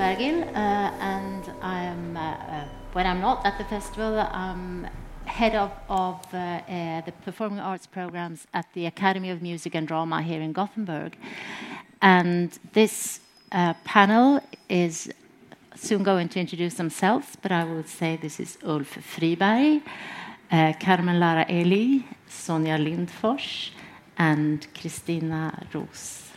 Uh, and I am, uh, uh, when I'm not at the festival, I'm head of, of uh, uh, the performing arts programs at the Academy of Music and Drama here in Gothenburg. And this panel is soon going to introduce themselves, but I would say this is Ulf Friberg, Carmen Lara Eli, Sonya Lindfors, and Christina Roos.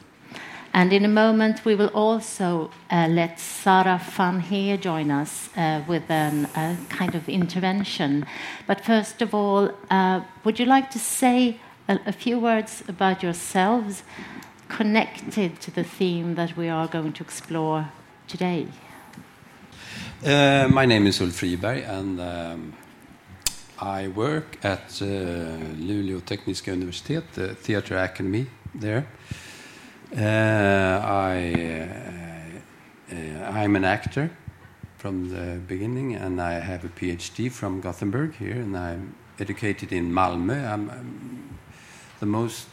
And in a moment, we will also uh, let Sarah Vanhee join us uh, with a kind of intervention. But first of all, uh, would you like to say a, few words about yourselves connected to the theme that we are going to explore today? My name is Ulf Friberg, and um, I work at Luleå Tekniska Universitet, the Theatre Academy there. Uh, I, uh, I'm an actor from the beginning, and I have a PhD from Gothenburg here, and I'm educated in Malmö. I'm, I'm the most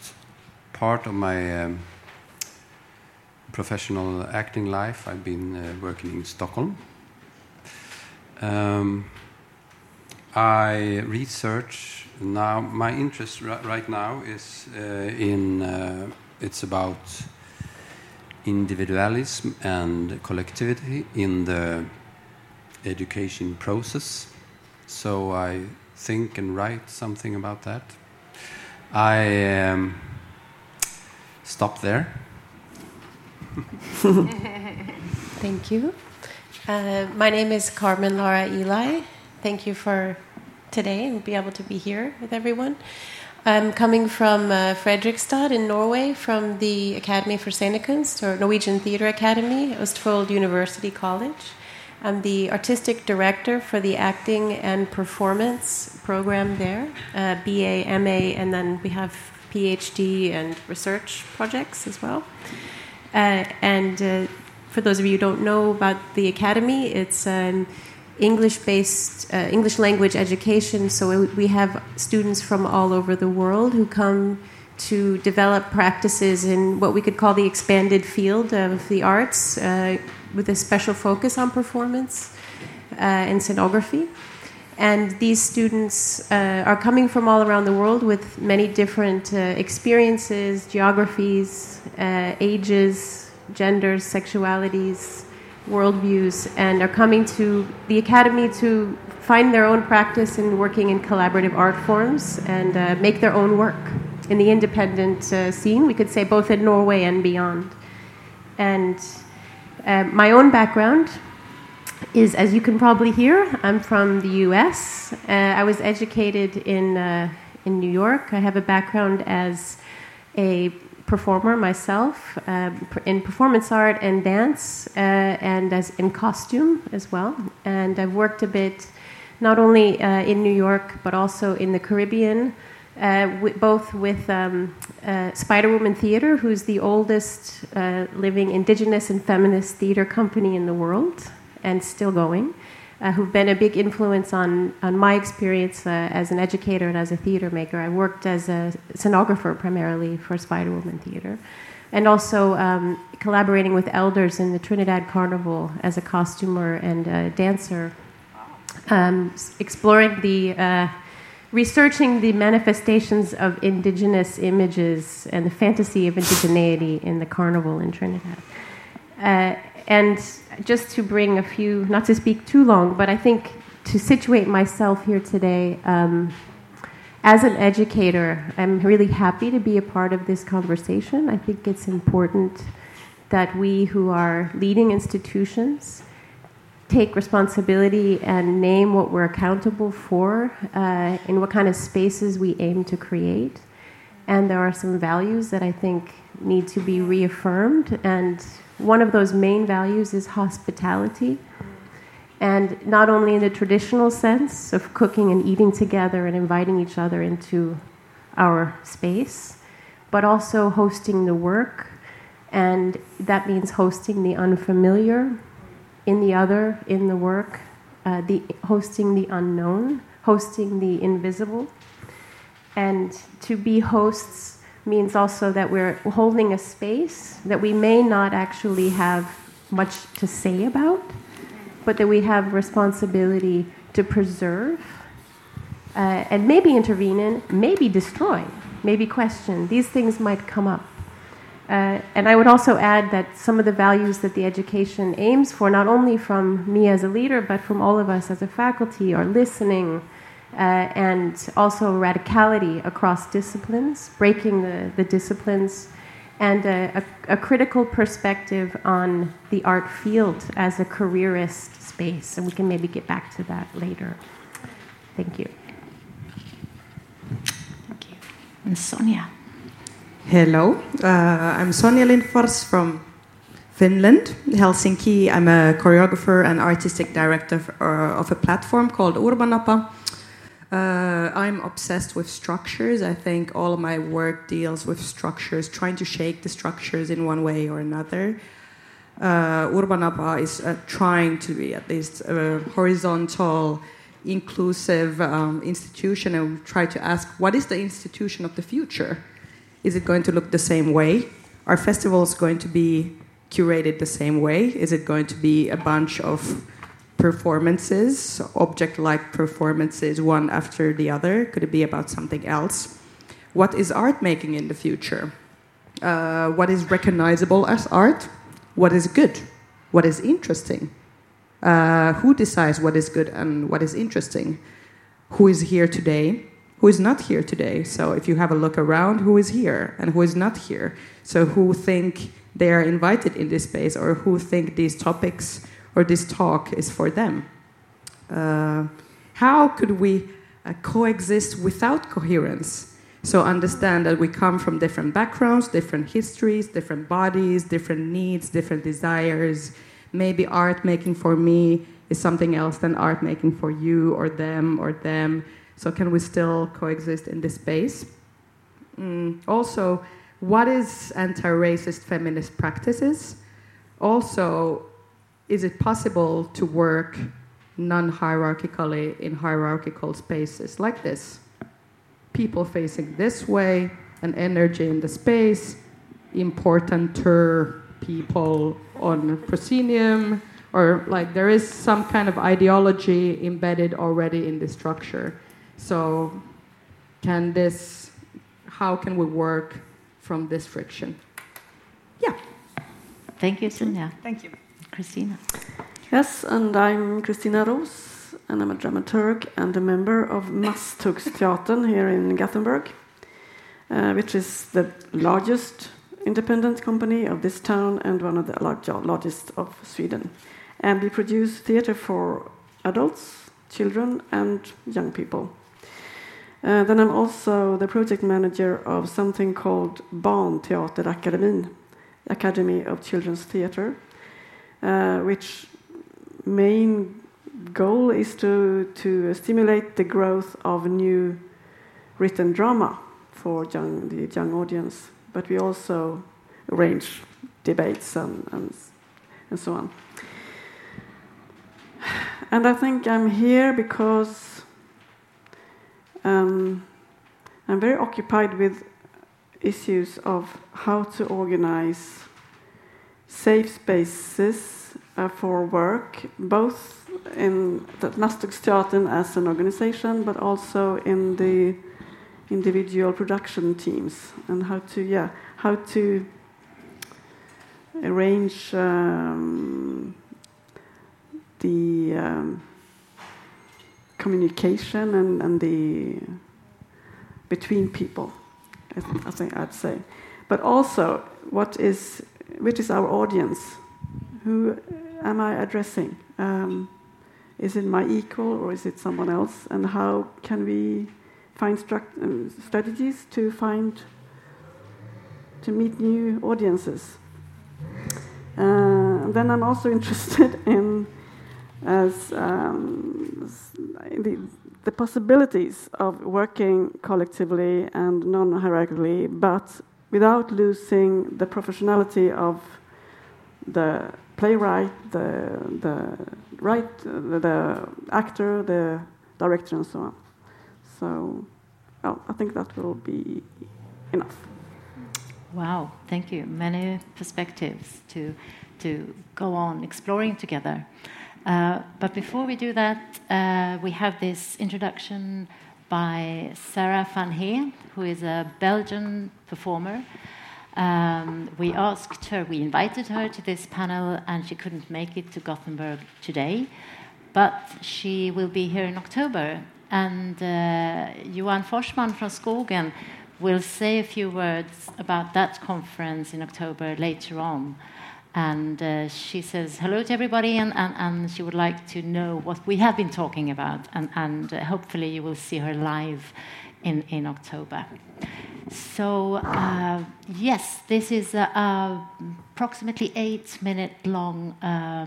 part of my um, professional acting life. I've been uh, working in Stockholm. Um, I research now. My interest right now is uh, in uh, it's about individualism and collectivity in the education process. So I think and write something about that. I um, stop there. Thank you. Uh, my name is Karmenlara Ely. Thank you for today and be able to be here with everyone. I'm coming from uh, Fredrikstad in Norway, from the Academy for Scenekunst, or Norwegian Theatre Academy, Østfold University College. I'm the artistic director for the acting and performance program there, uh, BA, MA, and then we have PhD and research projects as well. Uh, and uh, for those of you who don't know about the Academy, it's um, English based, uh, English language education. So we have students from all over the world who come to develop practices in what we could call the expanded field of the arts uh, with a special focus on performance uh, and scenography. And these students uh, are coming from all around the world with many different uh, experiences, geographies, uh, ages, genders, sexualities, worldviews and are coming to the academy to find their own practice in working in collaborative art forms and uh, make their own work in the independent uh, scene, we could say both in Norway and beyond. And uh, my own background is, as you can probably hear, I'm from the US. Uh, I was educated in, uh, in New York. I have a background as a performer myself uh, in performance art and dance, uh, and as in costume as well. And I've worked a bit not only uh, in New York but also in the Caribbean, uh, both with um, uh, Spider Woman Theater, who's the oldest living indigenous and feminist theater company in the world, and still going uh, who've been a big influence on, on my experience uh, as an educator and as a theater maker. I worked as a scenographer primarily for Spider Woman Theater, and also um, collaborating with elders in the Trinidad Carnival as a costumer and a dancer, um, exploring the uh, researching the manifestations of indigenous images and the fantasy of indigeneity in the carnival in Trinidad. Uh, and just to bring a few, not to speak too long, but I think to situate myself here today, um, as an educator, I'm really happy to be a part of this conversation. I think it's important that we who are leading institutions take responsibility and name what we're accountable for uh, in what kind of spaces we aim to create. And there are some values that I think need to be reaffirmed and one of those main values is hospitality. And not only in the traditional sense of cooking and eating together and inviting each other into our space, but also hosting the work. And that means hosting the unfamiliar in the other, in the work, uh, the, hosting the unknown, hosting the invisible. And to be hosts means also that we're holding a space that we may not actually have much to say about, but that we have responsibility to preserve uh, and maybe intervene in, maybe destroy, maybe question. These things might come up. Uh, and I would also add that some of the values that the education aims for, not only from me as a leader, but from all of us as a faculty, are listening uh, and also radicality across disciplines, breaking the, the disciplines, and a, a, a critical perspective on the art field as a careerist space. And we can maybe get back to that later. Thank you. Thank you. And Sonya. Hello, uh, I'm Sonya Lindfors from Finland, Helsinki. I'm a choreographer and artistic director uh, of a platform called Urbanapa. Uh, I'm obsessed with structures. I think all of my work deals with structures, trying to shake the structures in one way or another. Uh, Urbanapa is uh, trying to be at least a horizontal, inclusive um, institution and try to ask what is the institution of the future? Is it going to look the same way? Are festivals going to be curated the same way? Is it going to be a bunch of performances, object like performances, one after the other? Could it be about something else? What is art making in the future? Uh, what is recognizable as art? What is good? What is interesting? Uh, who decides what is good and what is interesting? Who is here today? who is not here today. So if you have a look around, who is here and who is not here? So who think they are invited in this space or who think these topics or this talk is for them? Uh, how could we uh, coexist without coherence? So understand that we come from different backgrounds, different histories, different bodies, different needs, different desires. Maybe art making for me is something else than art making for you or them or them. So, can we still coexist in this space? Mm, also, what is anti racist feminist practices? Also, is it possible to work non hierarchically in hierarchical spaces like this? People facing this way, an energy in the space, importanter people on proscenium, or like there is some kind of ideology embedded already in the structure. So, can this, how can we work from this friction? Yeah. Thank you, Sonya. Thank you. Christina. Yes, and I'm Christina Roos, and I'm a dramaturg and a member of Masthuggsteatern here in Gothenburg, uh, which is the largest independent company of this town and one of the largest of Sweden. And we produce theater for adults, children, and young people. Uh, then I'm also the project manager of something called Barnteaterakademin, Academy of Children's Theatre, which main goal is to, to stimulate the growth of new written drama for young, the young audience. But we also arrange debates and, and, and so on. And I think I'm here because um, I'm very occupied with issues of how to organize safe spaces uh, for work, both in the Masthuggsteatern as an organization, but also in the individual production teams, and how to yeah how to arrange um, the um, communication and, and the between people, I think I'd say. But also, what is which is our audience? Who am I addressing? Um, is it my equal or is it someone else? And how can we find um, strategies to find to meet new audiences? Uh, then I'm also interested in as um, the, the possibilities of working collectively and non-hierarchically, but without losing the professionality of the playwright, the the right, the, the actor, the director, and so on. So, well, I think that will be enough. Wow, thank you. Many perspectives to, to go on exploring together. Uh, but before we do that, uh, we have this introduction by Sarah Vanhee, who is a Belgian performer. Um, we asked her, we invited her to this panel, and she couldn't make it to Gothenburg today, but she will be here in October. And uh, Johan Forsman from Skogen will say a few words about that conference in October later on. And uh, she says hello to everybody, and, and, and, she would like to know what we have been talking about. And, and uh, hopefully, you will see her live in, in October. So, uh, yes, this is a, a approximately eight minute long uh,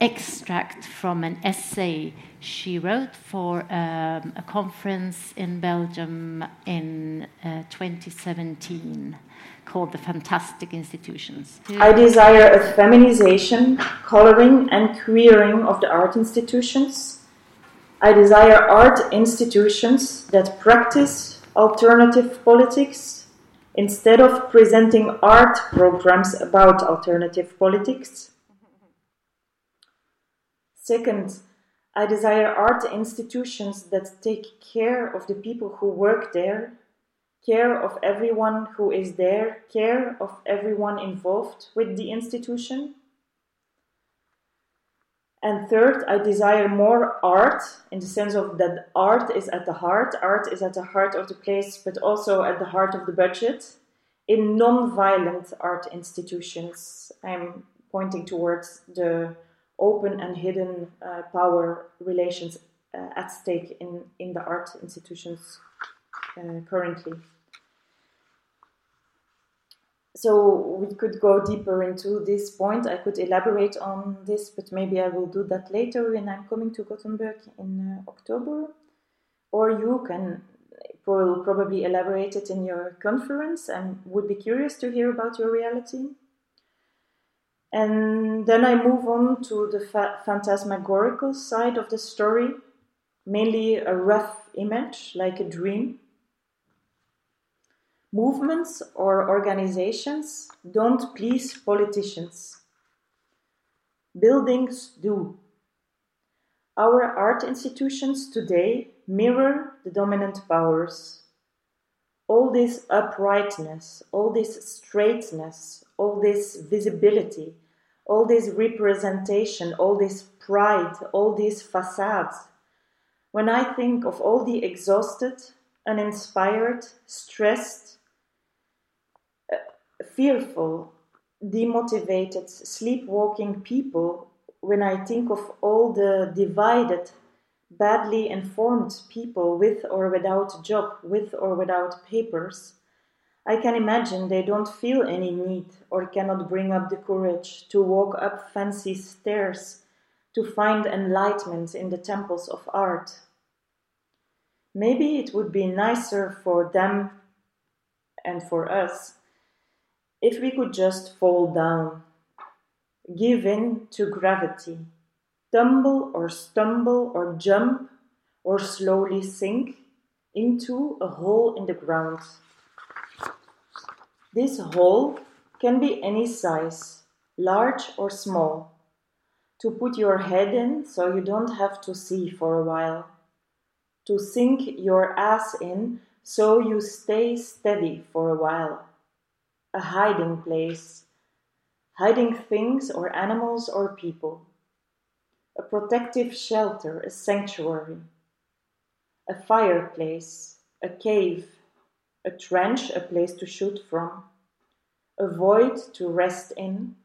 extract from an essay she wrote for um, a conference in Belgium in uh, 2017 called The Fantastic Institutions. I desire a feminization, coloring, and queering of the art institutions. I desire art institutions that practice alternative politics instead of presenting art programs about alternative politics. Second, I desire art institutions that take care of the people who work there, care of everyone who is there, care of everyone involved with the institution. And third, I desire more art in the sense of that art is at the heart, art is at the heart of the place, but also at the heart of the budget in non violent art institutions. I'm pointing towards the open and hidden uh, power relations uh, at stake in, in the art institutions uh, currently. So we could go deeper into this point. I could elaborate on this, but maybe I will do that later when I'm coming to Gothenburg in uh, October. Or you can will probably elaborate it in your conference and would be curious to hear about your reality. And then I move on to the fa- phantasmagorical side of the story, mainly a rough image, like a dream. Movements or organizations don't please politicians. Buildings do. Our art institutions today mirror the dominant powers. All this uprightness, all this straightness, all this visibility, all this representation, all this pride, all these facades. When I think of all the exhausted, uninspired, stressed, fearful, demotivated, sleepwalking people, when I think of all the divided, badly informed people with or without job, with or without papers, I can imagine they don't feel any need or cannot bring up the courage to walk up fancy stairs to find enlightenment in the temples of art. Maybe it would be nicer for them and for us if we could just fall down, give in to gravity, tumble or stumble or jump or slowly sink into a hole in the ground. This hole can be any size, large or small, to put your head in so you don't have to see for a while, to sink your ass in so you stay steady for a while, a hiding place, hiding things or animals or people, a protective shelter, a sanctuary, a fireplace, a cave, a trench, a place to shoot from, a void to rest in.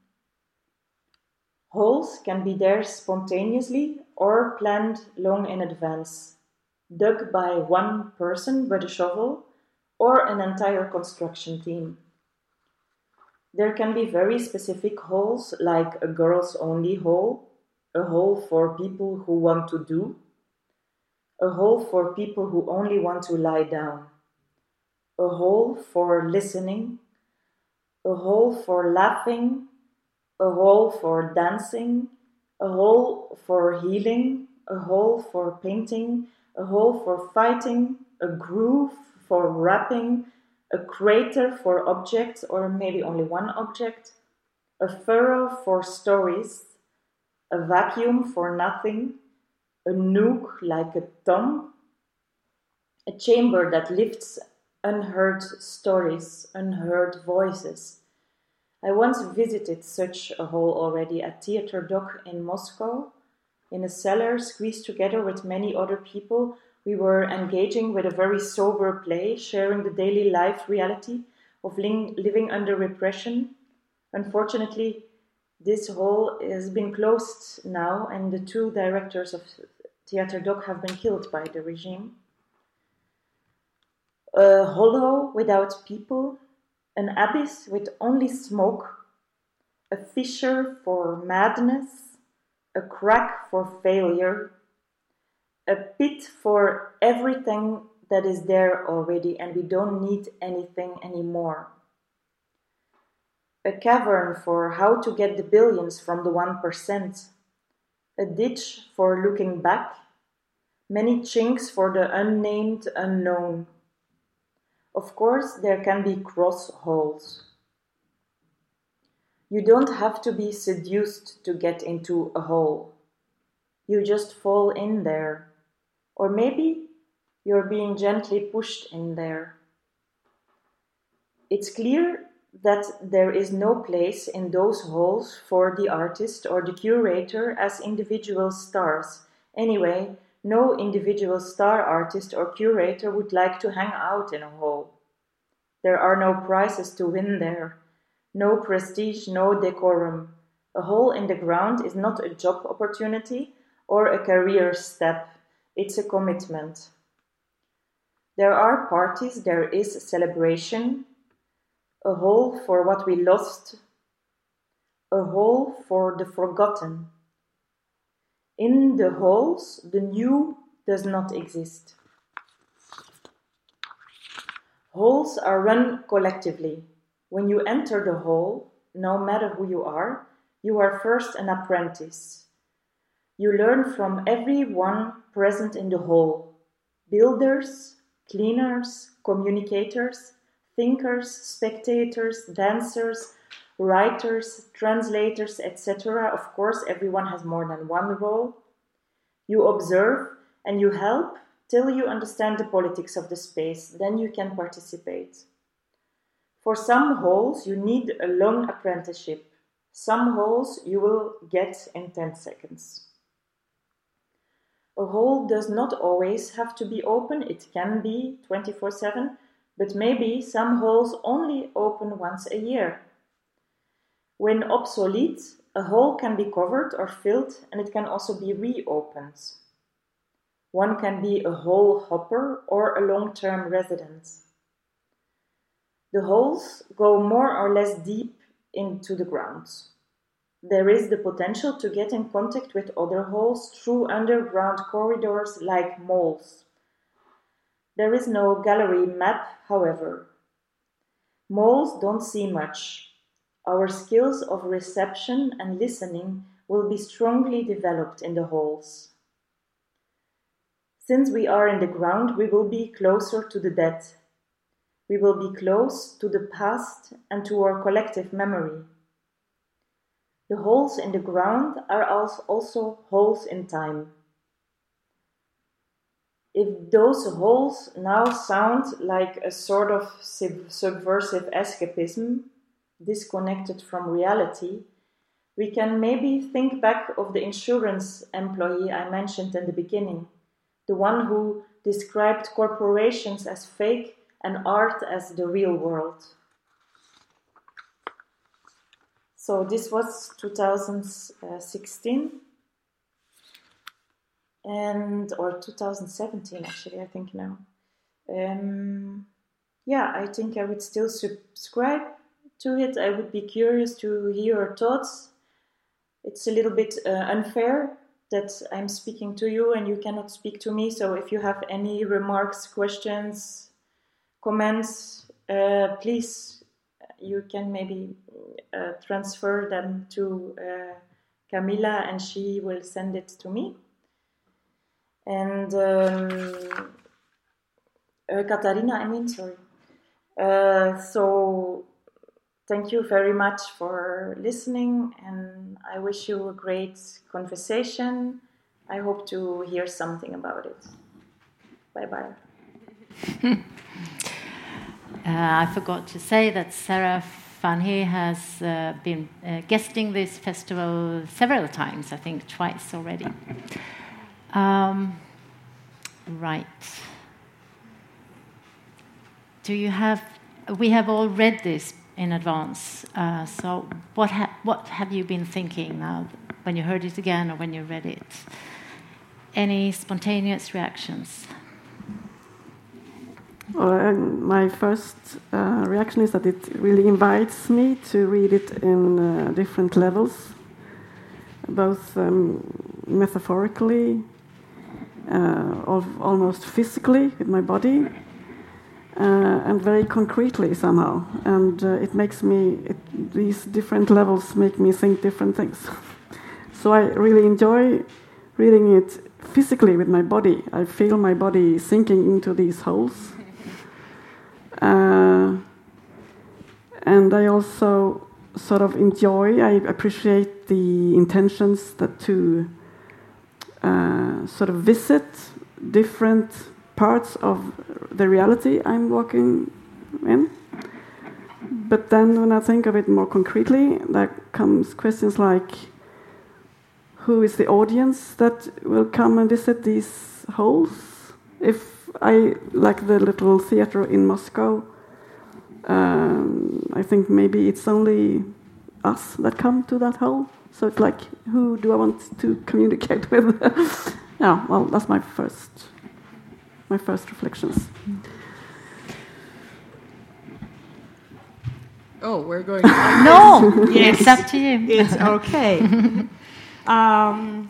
Holes can be there spontaneously or planned long in advance, dug by one person with a shovel or an entire construction team. There can be very specific holes, like a girls only hole, a hole for people who want to do, a hole for people who only want to lie down a hole for listening, a hole for laughing, a hole for dancing, a hole for healing, a hole for painting, a hole for fighting, a groove for rapping, a crater for objects, or maybe only one object, a furrow for stories, a vacuum for nothing, a nook like a tomb, a chamber that lifts unheard stories, unheard voices. I once visited such a hall already at Theater Doc in Moscow. In a cellar squeezed together with many other people, we were engaging with a very sober play, sharing the daily life reality of living under repression. Unfortunately, this hall has been closed now, and the two directors of Theater Doc have been killed by the regime. A hollow without people, an abyss with only smoke, a fissure for madness, a crack for failure, a pit for everything that is there already, and we don't need anything anymore. A cavern for how to get the billions from the 1%, a ditch for looking back, many chinks for the unnamed unknown. Of course, there can be cross holes. You don't have to be seduced to get into a hole. You just fall in there. Or maybe you're being gently pushed in there. It's clear that there is no place in those holes for the artist or the curator as individual stars. Anyway, no individual star artist or curator would like to hang out in a hole. There are no prizes to win there, no prestige, no decorum. A hole in the ground is not a job opportunity or a career step, it's a commitment. There are parties, there is celebration, a hole for what we lost, a hole for the forgotten. In the holes, the new does not exist. Holes are run collectively. When you enter the hole, no matter who you are, you are first an apprentice. You learn from everyone present in the hole builders, cleaners, communicators, thinkers, spectators, dancers, writers, translators, etc. Of course, everyone has more than one role. You observe and you help till you understand the politics of the space, then you can participate. For some holes, you need a long apprenticeship. Some holes you will get in 10 seconds. A hole does not always have to be open, it can be 24 7, but maybe some holes only open once a year. When obsolete, a hole can be covered or filled and it can also be reopened. One can be a hole hopper or a long term resident. The holes go more or less deep into the ground. There is the potential to get in contact with other holes through underground corridors like moles. There is no gallery map, however. Moles don't see much. Our skills of reception and listening will be strongly developed in the holes. Since we are in the ground, we will be closer to the dead. We will be close to the past and to our collective memory. The holes in the ground are also holes in time. If those holes now sound like a sort of subversive escapism, disconnected from reality, we can maybe think back of the insurance employee I mentioned in the beginning, the one who described corporations as fake and art as the real world. So this was 2016 and or 2017 actually I think now. Um, yeah, I think I would still subscribe to it. I would be curious to hear your thoughts. It's a little bit uh, unfair that I'm speaking to you and you cannot speak to me. So if you have any remarks, questions, comments, uh, please you can maybe uh, transfer them to uh, Camila and she will send it to me. And um, uh, Katarina, I mean, sorry. Uh, so thank you very much for listening, and I wish you a great conversation. I hope to hear something about it. Bye bye. uh, I forgot to say that Sarah Vanhee has uh, been uh, guesting this festival several times, I think twice already. Um, right. Do you have? We have all read this in advance. Uh, so, what ha what have you been thinking now when you heard it again or when you read it? Any spontaneous reactions? My first uh, reaction is that it really invites me to read it in uh, different levels, both um, metaphorically, uh, almost physically with my body, uh, and very concretely somehow. And uh, it makes me, it, these different levels make me think different things. so I really enjoy reading it physically with my body. I feel my body sinking into these holes. Uh, and I also sort of enjoy, I appreciate the intentions that to uh, sort of visit different parts of the reality I'm walking in. But then when I think of it more concretely, there comes questions like who is the audience that will come and visit these holes? If I like the little theater in Moscow, um, I think maybe it's only us that come to that hall. So it's like, who do I want to communicate with? yeah, well, that's my first, my first reflections. Oh, we're going. no, yes. it's up to you. It's okay. um,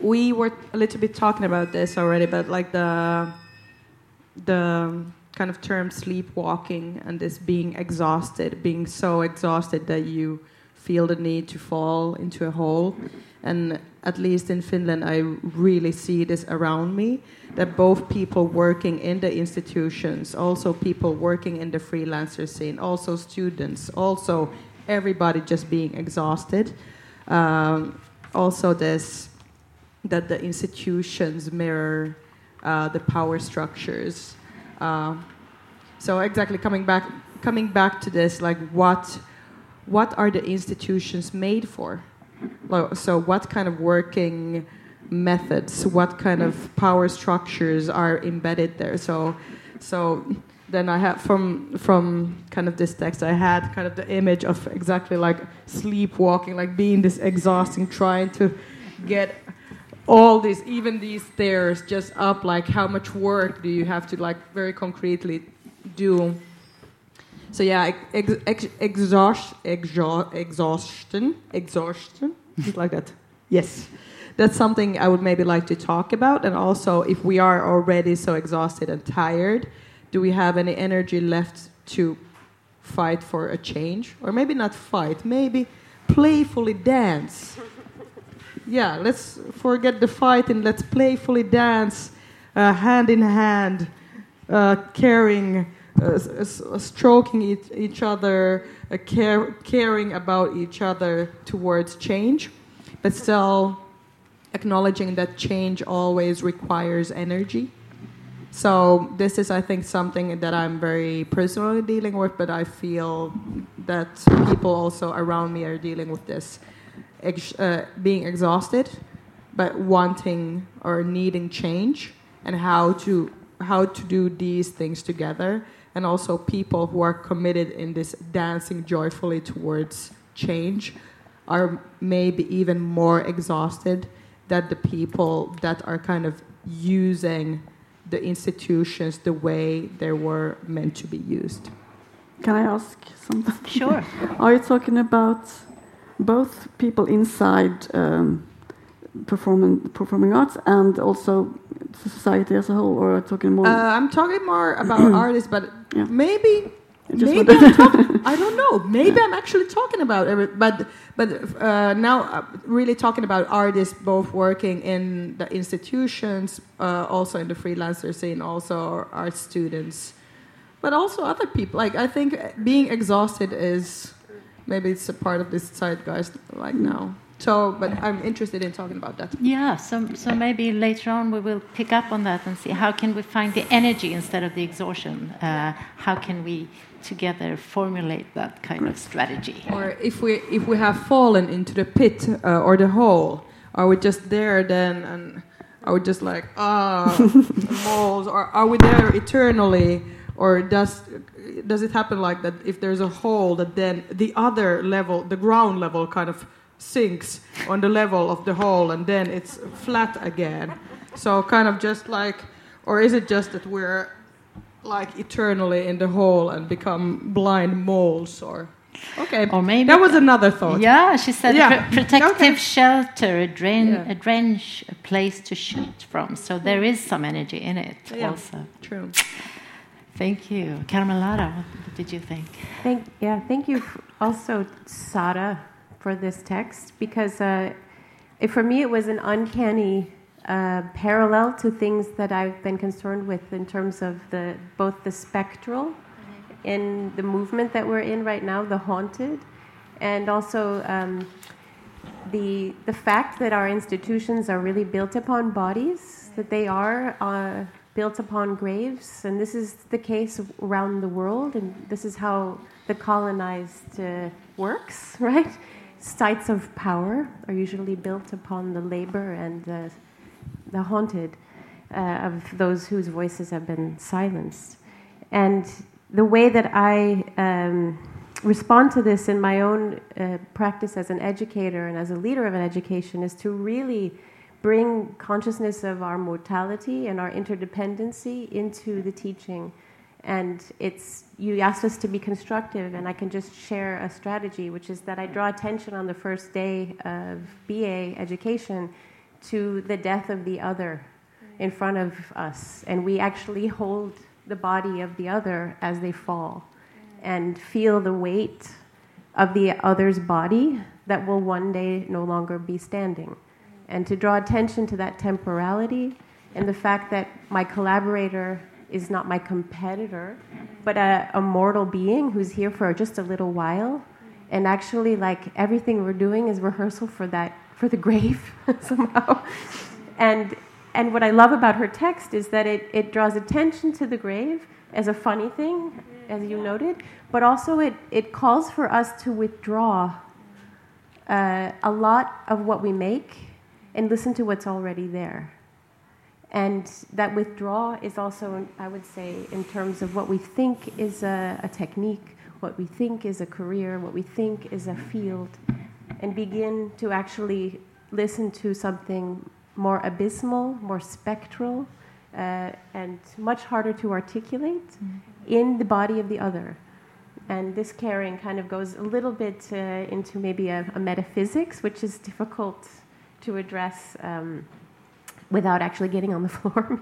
we were a little bit talking about this already, but like the the kind of term sleepwalking and this being exhausted, being so exhausted that you feel the need to fall into a hole. And at least in Finland, I really see this around me that both people working in the institutions, also people working in the freelancer scene, also students, also everybody just being exhausted. Um, also, this that the institutions mirror uh, the power structures. Uh, so exactly coming back, coming back to this, like what, what are the institutions made for? So what kind of working methods, what kind of power structures are embedded there? So, so then I had from from kind of this text, I had kind of the image of exactly like sleepwalking, like being this exhausting, trying to get all these, even these stairs, just up. Like how much work do you have to like very concretely do? So yeah, ex ex exhaust, exhaust, exhaustion, exhaustion, just like that. Yes, that's something I would maybe like to talk about. And also, if we are already so exhausted and tired, do we have any energy left to fight for a change, or maybe not fight, maybe playfully dance? Yeah, let's forget the fight and let's playfully dance uh, hand in hand, uh, caring, uh, stroking each, each other, uh, care, caring about each other towards change, but still acknowledging that change always requires energy. So this is, I think, something that I'm very personally dealing with, but I feel that people also around me are dealing with this ex- uh, being exhausted, but wanting or needing change, and how to how to do these things together, and also people who are committed in this dancing joyfully towards change are maybe even more exhausted than the people that are kind of using the institutions the way they were meant to be used. Can I ask something? Sure. Are you talking about both people inside um, performing performing arts and also society as a whole, or talking more? Uh, I'm talking more about artists, but yeah. maybe. Maybe I'm talking, I don't know. Maybe yeah. I'm actually talking about every, but but uh, now uh, really talking about artists both working in the institutions, uh, also in the freelancer scene, also art students, but also other people. Like I think being exhausted is maybe it's a part of this zeitgeist right now. So, but I'm interested in talking about that. Yeah, so, so maybe later on we will pick up on that and see how can we find the energy instead of the exhaustion. Uh, how can we together formulate that kind of strategy? Or if we if we have fallen into the pit uh, or the hole, are we just there then and are we just like ah moles or are we there eternally or does does it happen like that if there's a hole that then the other level the ground level kind of sinks on the level of the hole and then it's flat again so kind of just like or is it just that we're like eternally in the hole and become blind moles or okay Or maybe that was another thought Yeah, she said Yeah. pr- protective Okay. shelter, a, drain, Yeah. a drench, a place to shoot from. So there is some energy in it Yeah. also. true Thank you. Karmenlara, what did you think? Thank, yeah, thank you also, Sada, for this text because uh, it, for me it was an uncanny uh, parallel to things that I've been concerned with in terms of the both the spectral in the movement that we're in right now, the haunted, and also um, the the fact that our institutions are really built upon bodies, that they are uh, built upon graves, and this is the case around the world, and this is how the colonized uh, works, right? Sites of power are usually built upon the labor and the, the haunted uh, of those whose voices have been silenced. And the way that I um, respond to this in my own uh, practice as an educator and as a leader of an education is to really bring consciousness of our mortality and our interdependency into the teaching. And it's you asked us to be constructive, and I can just share a strategy, which is that I draw attention on the first day of BA education to the death of the other in front of us, and we actually hold the body of the other as they fall, and feel the weight of the other's body that will one day no longer be standing and to draw attention to that temporality and the fact that my collaborator is not my competitor, but a, a mortal being who's here for just a little while. And actually, like everything we're doing is rehearsal for that, for the grave somehow. And, and what I love about her text is that it, it draws attention to the grave as a funny thing, as you noted, but also it, it calls for us to withdraw uh, a lot of what we make and listen to what's already there. And that withdraw is also, I would say, in terms of what we think is a, a technique, what we think is a career, what we think is a field, and begin to actually listen to something more abysmal, more spectral, uh, and much harder to articulate in the body of the other. And this caring kind of goes a little bit uh, into maybe a, a metaphysics, which is difficult to address um, without actually getting on the floor.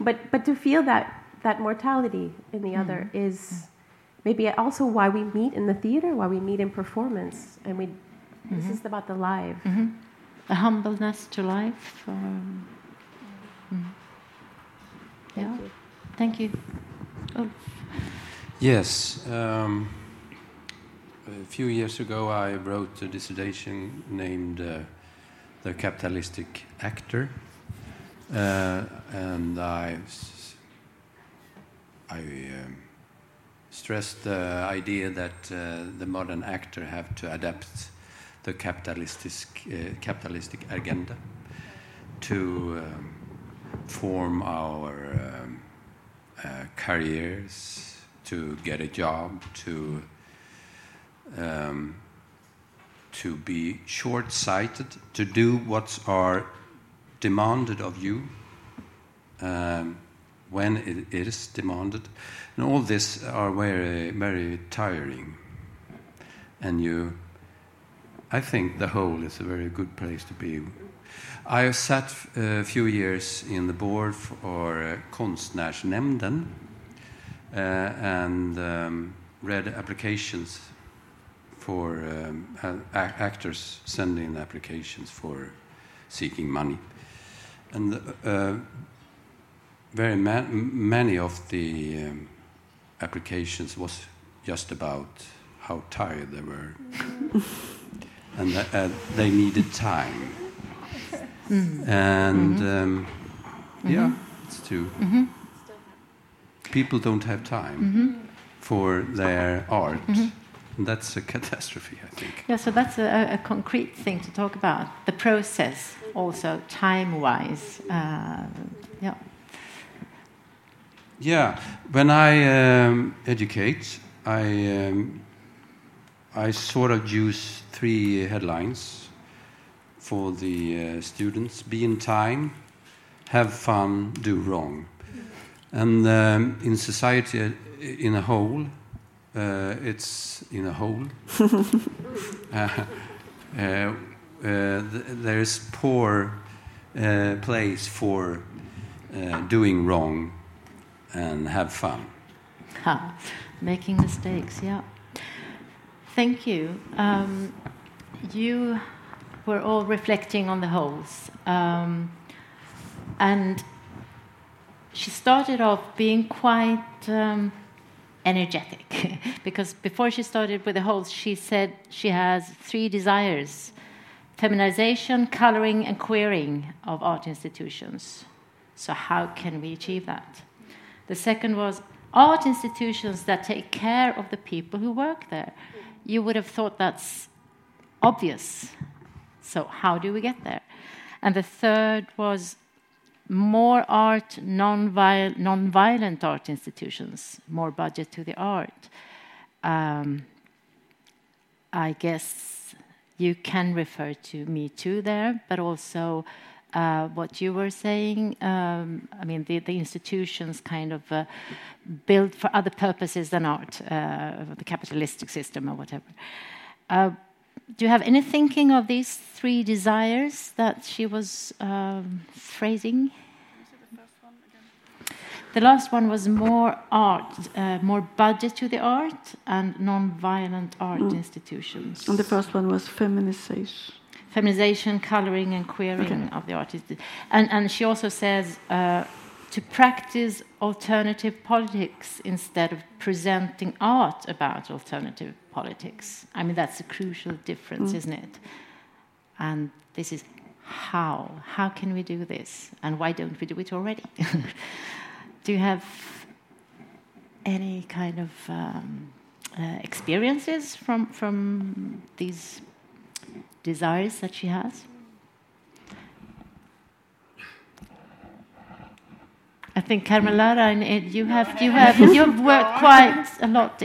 but but to feel that that mortality in the other is maybe also why we meet in the theater, why we meet in performance, and we. This is about the live. the humbleness to life. Um, mm. yeah. Thank you. Ulf. Yes. Um, a few years ago, I wrote a dissertation named uh, The Capitalistic Actor. Uh, and I, um, stressed the idea that uh, the modern actor have to adapt the capitalistic, uh, capitalistic agenda to um, form our um, uh, careers, to get a job, to um, to be short-sighted, to do what are demanded of you um, when it is demanded, and all this are very very tiring. And you, I think the whole is a very good place to be. I sat a few years in the board for uh, Konstnärsnämnden uh, and um, read applications for um, a- a- actors sending applications for seeking money. And uh, very ma- many of the um, applications was just about how tired they were, and that, uh, they needed time. And um, yeah, it's true. People don't have time for their art. And that's a catastrophe, I think. Yeah, so that's a, a concrete thing to talk about. The process, also time-wise. Uh, yeah. Yeah, when I um, educate, I um, I sort of use three headlines for the uh, students: be in time, have fun, do wrong. And um, in society, uh, in a whole, uh, it's in a hole. uh, uh, th- there is poor uh, place for uh, doing wrong and have fun. Ha, making mistakes, yeah. Thank you. Um, you were all reflecting on the holes. Um, and she started off being quite um, energetic because before she started with the holes, she said she has three desires feminization, coloring, and queering of art institutions. So, how can we achieve that? The second was art institutions that take care of the people who work there. You would have thought that's obvious. So, how do we get there? And the third was more art, non-violent, art institutions, more budget to the art. Um, I guess you can refer to Me Too there, but also uh, what you were saying. Um, I mean, the, the institutions kind of uh, built for other purposes than art, uh, the capitalistic system or whatever. Do you have any thinking of these three desires that she was um, phrasing? The last one was more art, uh, more budget to the art, and non-violent art Mm. institutions. And the first one was feminization. feminization, coloring, and queering Okay. of the artist. And, and she also says uh, to practice alternative politics instead of presenting art about alternative politics. I mean, that's a crucial difference, Mm. isn't it? And this is how. How can we do this? And why don't we do it already? do you have any kind of um, uh, experiences from, from these desires that she has? I think Karmenlara, and you have you have you have worked quite a lot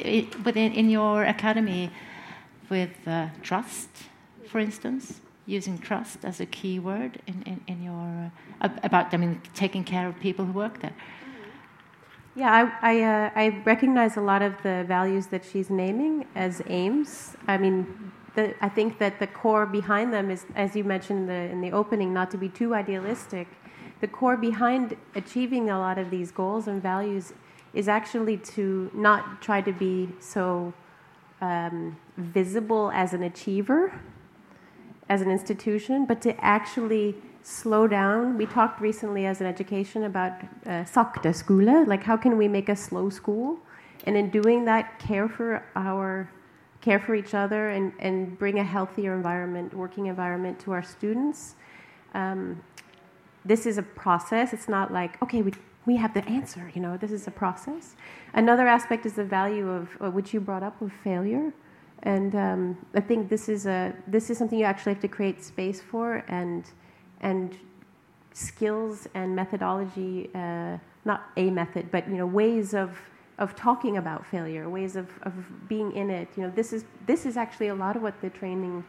within in your academy with uh, trust, for instance, using trust as a key word in, in, in your uh, about I mean taking care of people who work there. Yeah, I, I, uh, I recognize a lot of the values that she's naming as aims. I mean, I think that the core behind them is, as you mentioned in the, in the opening, not to be too idealistic. The core behind achieving a lot of these goals and values is actually to not try to be so um, visible as an achiever, as an institution, but to actually slow down. We talked recently as an education about uh, sakta skole, like how can we make a slow school, and in doing that, care for our care for each other and, and bring a healthier environment, working environment to our students. Um, this is a process. It's not like okay, we we have the answer. You know, this is a process. Another aspect is the value of uh, which you brought up of failure. And um, I think this is a this is something you actually have to create space for and and skills and methodology, uh, not a method, but you know ways of of talking about failure, ways of, of being in it. You know, this is this is actually a lot of what the training,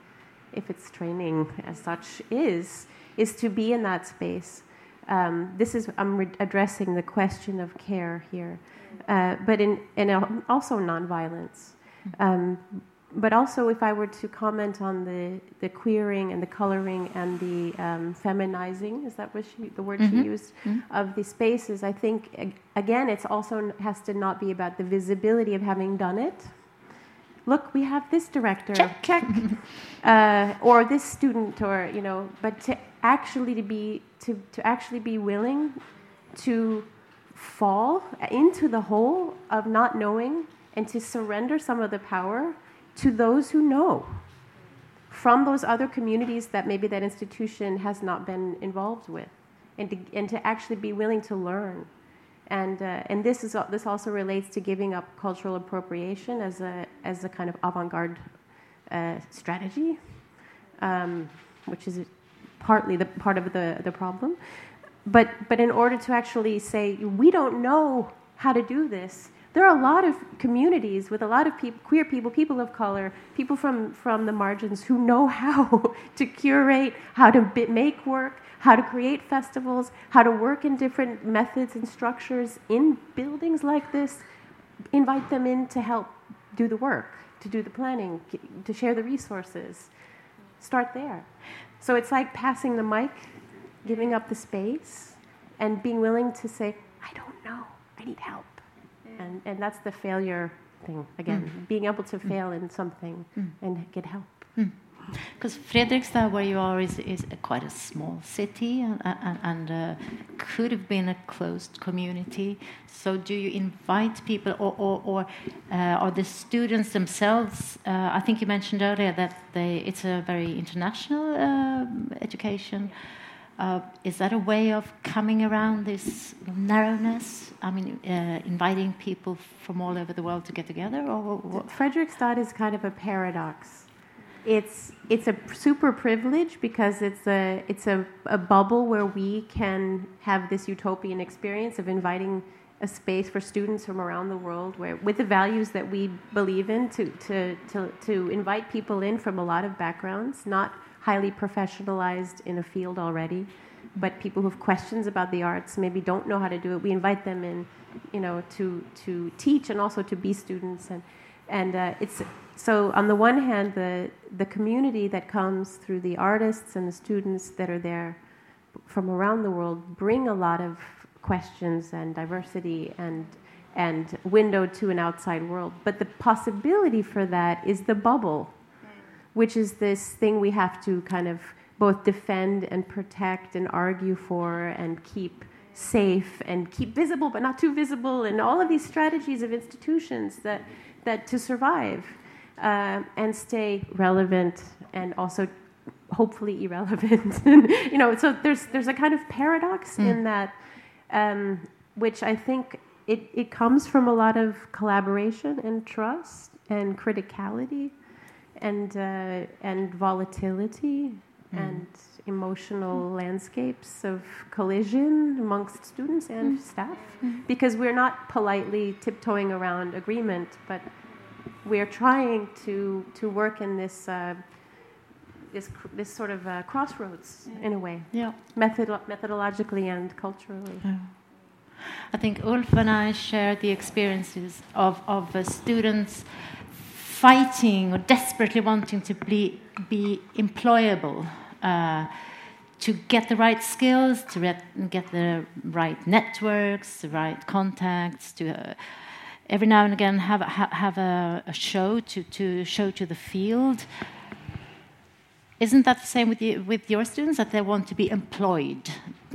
if it's training as such, is is to be in that space. Um, this is I'm re- addressing the question of care here, uh, but in and also nonviolence. Um, but also, if I were to comment on the, the queering and the coloring and the um, feminizing, is that what she, the word she Mhm. used, of the spaces, I think, again, it's also has to not be about the visibility of having done it. Look, we have this director. Check. Check. uh, or this student, or, you know, but to actually to be, to, to actually be willing to fall into the hole of not knowing and to surrender some of the power to those who know from those other communities that maybe that institution has not been involved with and to, and to actually be willing to learn. And, uh, and this, is, this also relates to giving up cultural appropriation as a, as a kind of avant garde uh, strategy, um, which is partly the part of the, the problem. But, but in order to actually say, we don't know how to do this, there are a lot of communities with a lot of people, queer people, people of color, people from, from the margins who know how to curate, how to make work, how to create festivals, how to work in different methods and structures in buildings like this, invite them in to help do the work, to do the planning, to share the resources. Start there. So it's like passing the mic, giving up the space, and being willing to say, I don't know, I need help. And, and that's the failure thing, again, mm. being able to fail in something mm. and get help. Mm. Because Fredrikstad, where you are, is, is a quite a small city and, and, and uh, could have been a closed community. So, do you invite people, or, or, or uh, are the students themselves? Uh, I think you mentioned earlier that they, it's a very international uh, education. Uh, is that a way of coming around this narrowness? I mean, uh, inviting people from all over the world to get together, or is kind of a paradox it's it's a super privilege because it's a it's a, a bubble where we can have this utopian experience of inviting a space for students from around the world where with the values that we believe in to to to, to invite people in from a lot of backgrounds not highly professionalized in a field already but people who have questions about the arts maybe don't know how to do it. We invite them in you know to to teach and also to be students. And and uh, it's so on the one hand, the the community that comes through the artists and the students that are there from around the world bring a lot of questions and diversity and and window to an outside world. But the possibility for that is the bubble, which is this thing we have to kind of both defend and protect and argue for and keep safe and keep visible but not too visible and all of these strategies of institutions that that to survive uh, and stay relevant and also hopefully irrelevant. you know, so there's there's a kind of paradox mm. in that, um, which I think it, it comes from a lot of collaboration and trust and criticality and uh, and volatility mm. and emotional landscapes of collision amongst students and mm. staff mm. because we're not politely tiptoeing around agreement but we're trying to, to work in this, uh, this, this sort of uh, crossroads in a way, yeah. Method, methodologically and culturally. Yeah. I think Ulf and I share the experiences of, of uh, students fighting or desperately wanting to be, be employable, uh, to get the right skills, to get the right networks, the right contacts, to uh, every now and again have have a, a show to to show to the field. Isn't that the same with you, with your students that they want to be employed?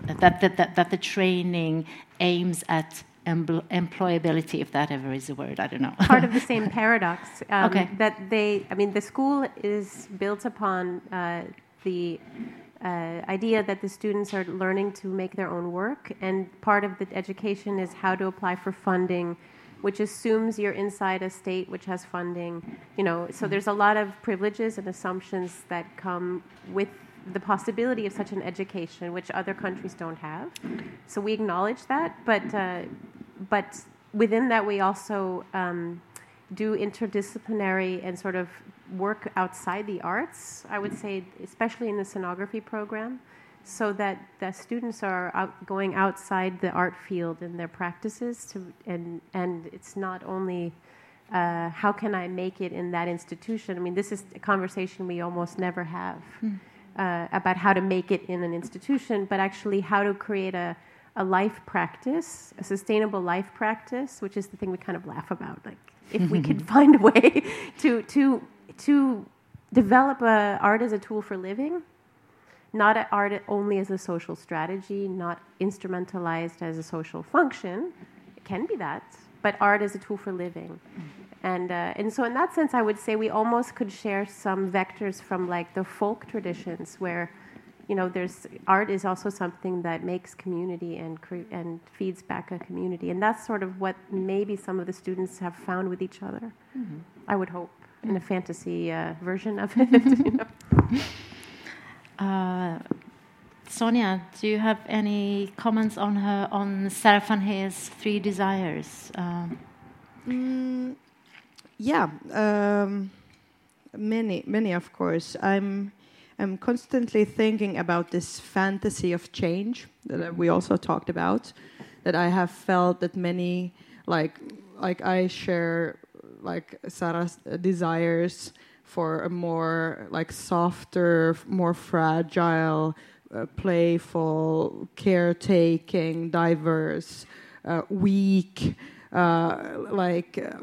That that that, that the training aims at employability, if that ever is a word, I don't know. Part of the same paradox. Um, okay. That they, I mean, the school is built upon uh, the uh, idea that the students are learning to make their own work, and part of the education is how to apply for funding which assumes you're inside a state which has funding. You know, so there's a lot of privileges and assumptions that come with the possibility of such an education, which other countries don't have. So we acknowledge that, but uh, but within that we also um, do interdisciplinary and sort of work outside the arts. I would say, especially in the scenography program so that the students are out, going outside the art field in their practices to, and, and it's not only uh, how can I make it in that institution. I mean, this is a conversation we almost never have mm. uh, about how to make it in an institution, but actually how to create a, a life practice, a sustainable life practice, which is the thing we kind of laugh about. Like, if we could find a way to, to, to develop a, art as a tool for living not art only as a social strategy, not instrumentalized as a social function. It can be that, but art as a tool for living. And, uh, and so, in that sense, I would say we almost could share some vectors from like the folk traditions where you know, there's art is also something that makes community and cre- and feeds back a community, and that's sort of what maybe some of the students have found with each other. Mm-hmm. I would hope in a fantasy uh, version of it. you know? uh, Sonya, do you have any comments on her on Sarah Vanhee's three desires? Um, mm, yeah, um, many, many, of course. I'm I'm constantly thinking about this fantasy of change that we also talked about. That I have felt that many, like, like I share, like Sarah's desires for a more like softer, more fragile, uh, playful, caretaking, diverse, uh, weak, uh, like uh,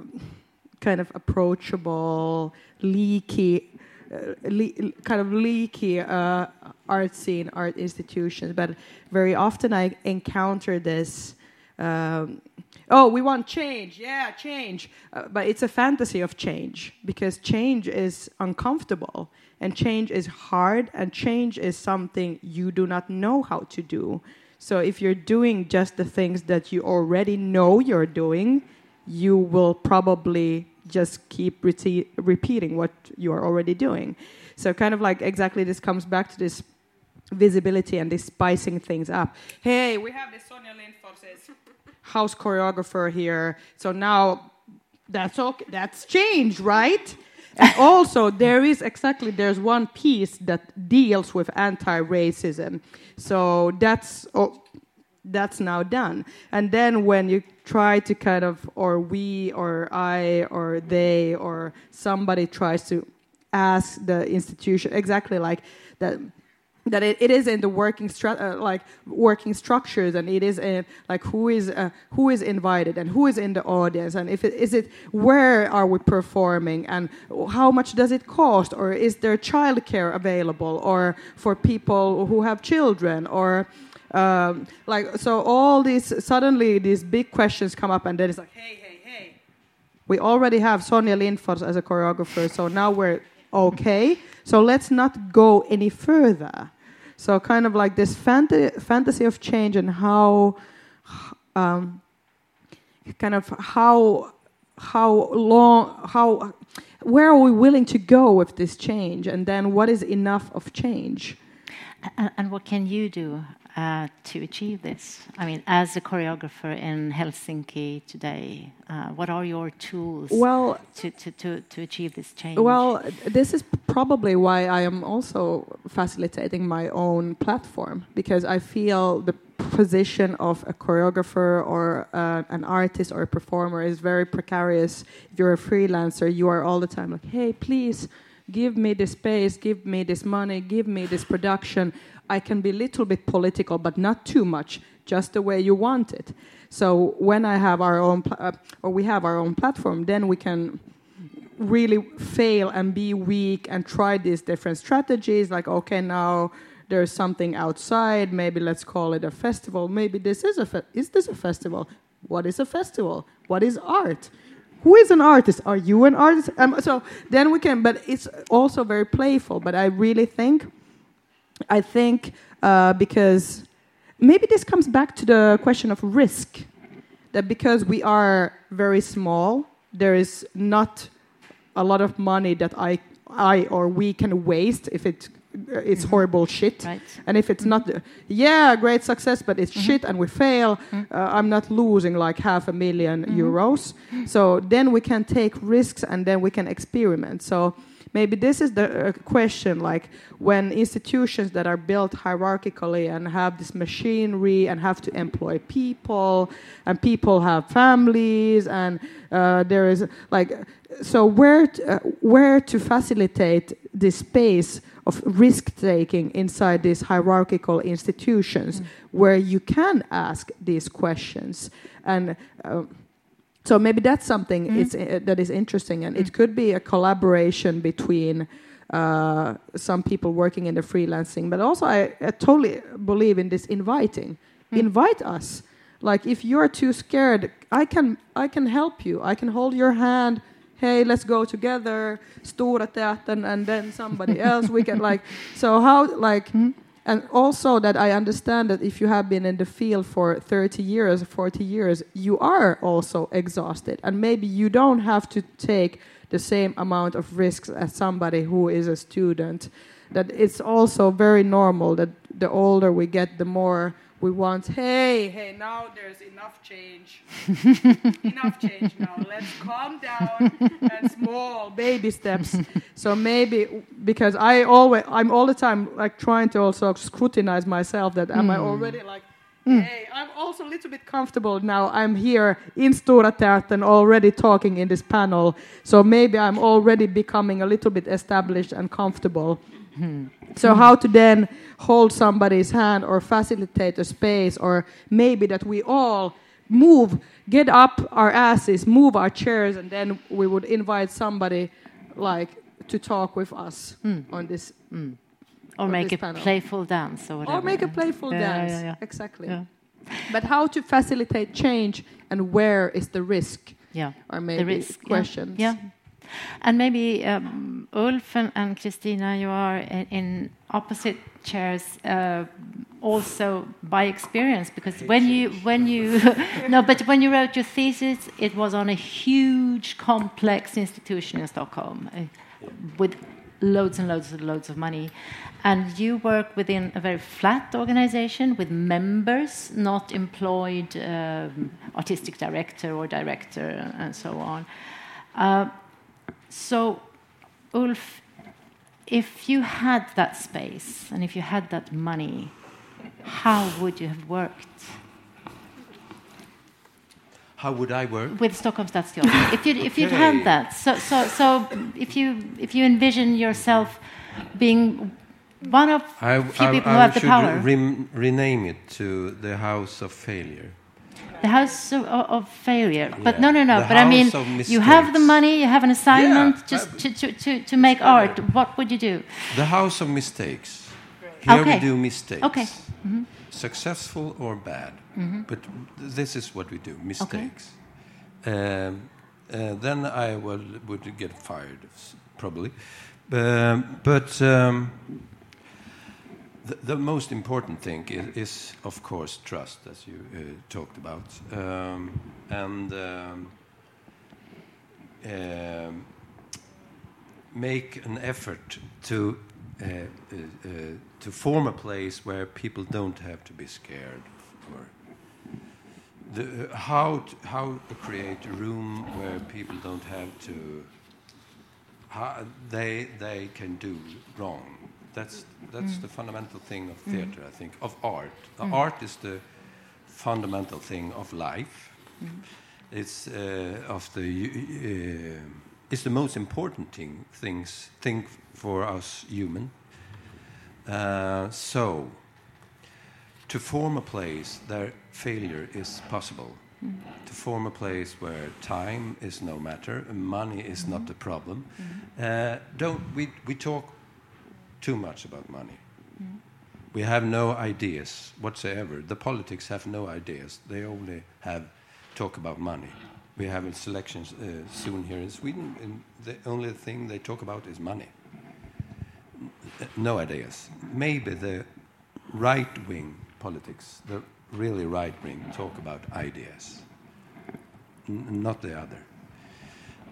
kind of approachable, leaky uh, le- kind of leaky uh, art scene, art institutions. But very often I encounter this. Um, oh, we want change. Yeah, change. Uh, but it's a fantasy of change because change is uncomfortable and change is hard and change is something you do not know how to do. So if you're doing just the things that you already know you're doing, you will probably just keep repeating what you are already doing. So, kind of like exactly this comes back to this visibility and this spicing things up. Hey, we have this Lindfors's house choreographer here. So now that's okay. That's changed, right? and also there is exactly there's one piece that deals with anti-racism. So that's oh, that's now done. And then when you try to kind of, or we, or I, or they, or somebody tries to ask the institution exactly like that that it, it is in the working stru- uh, like working structures and it is in like who is uh, who is invited and who is in the audience and if it is it where are we performing and how much does it cost or is there childcare available or for people who have children or um, like so, all these suddenly these big questions come up, and then it's like, hey, hey, hey, we already have Sonya Lindfors as a choreographer, so now we're okay. So let's not go any further. So kind of like this fanta- fantasy of change and how, um, kind of how how long how where are we willing to go with this change, and then what is enough of change. And, and what can you do uh, to achieve this? I mean, as a choreographer in Helsinki today, uh, what are your tools well, to, to, to, to achieve this change? Well, this is probably why I am also facilitating my own platform because I feel the position of a choreographer or uh, an artist or a performer is very precarious. If you're a freelancer, you are all the time like, hey, please give me this space, give me this money, give me this production. I can be a little bit political, but not too much, just the way you want it. So when I have our own, pl- uh, or we have our own platform, then we can really fail and be weak and try these different strategies. Like, okay, now there's something outside. Maybe let's call it a festival. Maybe this is a fe- is this a festival? What is a festival? What is art? Who is an artist? Are you an artist? Um, so then we can. But it's also very playful. But I really think I think uh, because maybe this comes back to the question of risk. That because we are very small, there is not a lot of money that I, I or we can waste if it it's mm-hmm. horrible shit. Right. And if it's mm-hmm. not, yeah, great success, but it's mm-hmm. shit and we fail, mm-hmm. uh, I'm not losing like half a 1000000 mm-hmm. euros. So then we can take risks and then we can experiment. So maybe this is the uh, question like when institutions that are built hierarchically and have this machinery and have to employ people and people have families and uh, there is like so where to, uh, where to facilitate this space of risk taking inside these hierarchical institutions mm. where you can ask these questions and uh, so maybe that's something mm. it's, uh, that is interesting, and mm. it could be a collaboration between uh, some people working in the freelancing. But also, I, I totally believe in this inviting. Mm. Invite us. Like if you're too scared, I can I can help you. I can hold your hand. Hey, let's go together. Stora teatern, and then somebody else. We can like. So how like. Hmm? And also that I understand that if you have been in the field for 30 years, 40 years, you are also exhausted. And maybe you don't have to take the same amount of risks as somebody who is a student. That it's also very normal that the older we get, the more we want, hey, hey, now there's enough change. enough change now. Let's calm down and small baby steps. so maybe because I always, I'm all the time like trying to also scrutinize myself that am I hmm. already like, hmm. hey, I'm also a little bit comfortable now. I'm here in Stora Teatern already talking in this panel. So maybe I'm already becoming a little bit established and comfortable. So how to then hold somebody's hand or facilitate a space or maybe that we all move, get up our asses, move our chairs, and then we would invite somebody like to talk with us hmm. on this hmm. Or on make this a panel. playful dance or whatever. or make a playful Yeah, dance. yeah, yeah. Exactly. But how to facilitate change and where is the risk? Yeah. Are maybe risk, yeah. questions. Yeah. And maybe um, Ulf and, and Christina, you are in, in opposite chairs, uh, also by experience, because when you when you no, but when you wrote your thesis, it was on a huge, complex institution in Stockholm, uh, with loads and loads and loads of money, and you work within a very flat organization with members, not employed um, artistic director or director, and so on. Uh, so, Ulf, if you had that space and if you had that money, how would you have worked How would I work? with Stockholm Stadsteater? if you if you'd had that, so so so if you if you envision yourself being one of I, few I- people I who have the should power, rem- rename it to the House of Failure. The house of, of, of failure. But Yeah. no, no, no. The but I mean, you have the money, you have an assignment Yeah, just to, to, to, to make art. What would you do? The House of Mistakes. Here Okay. we do mistakes. Okay. Successful or bad. But this is what we do mistakes. Um, uh, then I would, would get fired, probably. Um, but um, the, most important thing is, is, of course, trust, as you uh, talked about. Um, and um, um, make an effort to uh, uh, uh, to form a place where people don't have to be scared. Or the, uh, how to, how to create a room where people don't have to. How they they can do wrong. That's that's the fundamental thing of theater. I think of art. Uh, Art is the fundamental thing of life. It's uh, of the uh, it's the most important thing things thing for us human. Uh, so to form a place where failure is possible, to form a place where time is no matter, money is not the problem. Uh, don't we we talk too much about money? We have no ideas whatsoever. The politics have no ideas. They only have talk about money. We have a selection uh, soon here in Sweden, and the only thing they talk about is money. No ideas. Maybe the right wing politics, the really right wing, talk about ideas, N- not the other.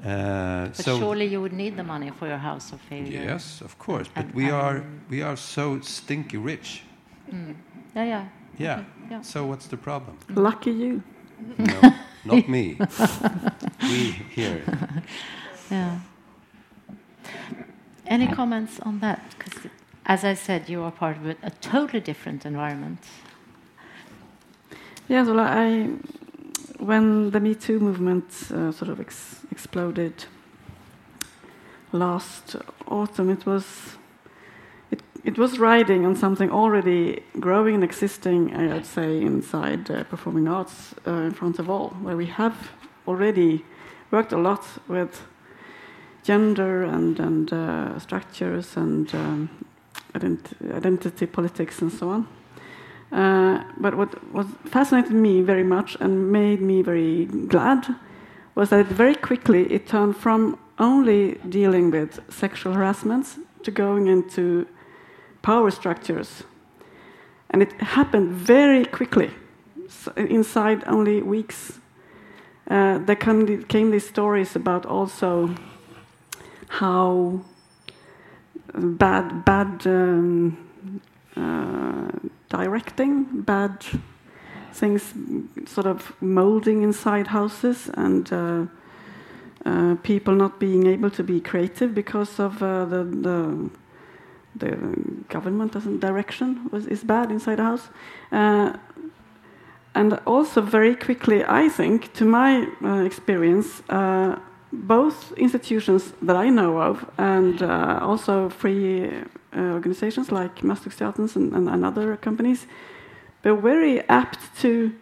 Uh, But so surely you would need the money for your house of failure. yes, of course, but And- we are we are so stinky rich. Yeah, yeah. Yeah. yeah. So what's the problem? Lucky you. No, not me. we here. Yeah. Any comments on that? Because, as I said, you are part of a, a totally different environment. Yes, well, I, when the Me Too movement uh, sort of ex- exploded last autumn, it was it, it was riding on something already growing and existing. I'd say inside uh, performing arts uh, in front of all, where we have already worked a lot with gender and and uh, structures and um, ident identity politics and so on. Uh, but what what fascinated me very much and made me very glad was that very quickly it turned from only dealing with sexual harassments to going into power structures. And it happened very quickly, so inside only weeks. Uh, there came, came these stories about also how bad, bad um, uh, directing, bad things sort of molding inside houses and uh, uh, people not being able to be creative because of uh, the, the, the government direction was is bad inside the house. Uh, and also very quickly, I think, to my uh, experience, uh, both institutions that I know of and also free organizations like Masthuggsteaterns and, and, other companies they're very apt to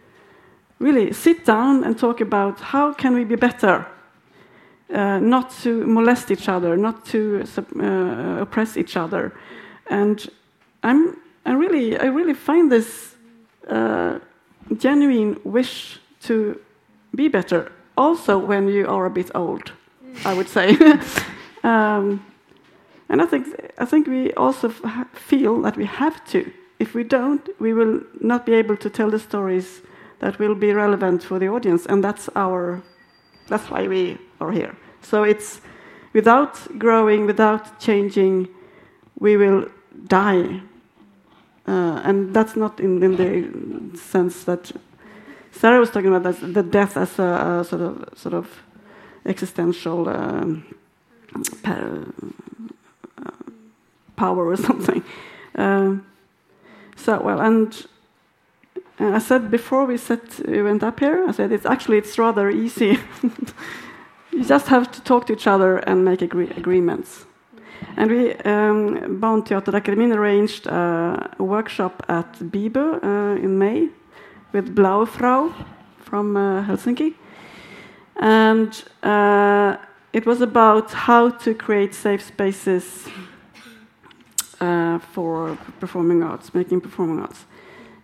really sit down and talk about how can we be better uh, not to molest each other not to uh, oppress each other. And i'm i really i really find this uh, genuine wish to be better also when you are a bit old i would say. Um, and i think i think we also feel that we have to if we don't, we will not be able to tell the stories that will be relevant for the audience, and that's our that's why we are here. So it's without growing, without changing, we will die, uh, and that's not in, in, the sense that Sarah was talking about the death as a, a, sort of sort of existential um, power or something. Um, so well, and I said before we set we went up here, I said it's actually it's rather easy. you just have to talk to each other and make agree agreements. And we, um, Barnteaterakademin arranged uh, a workshop at Bibö uh, in May with Blaue Frau from uh, Helsinki. And uh, it was about how to create safe spaces uh, for performing arts, making performing arts.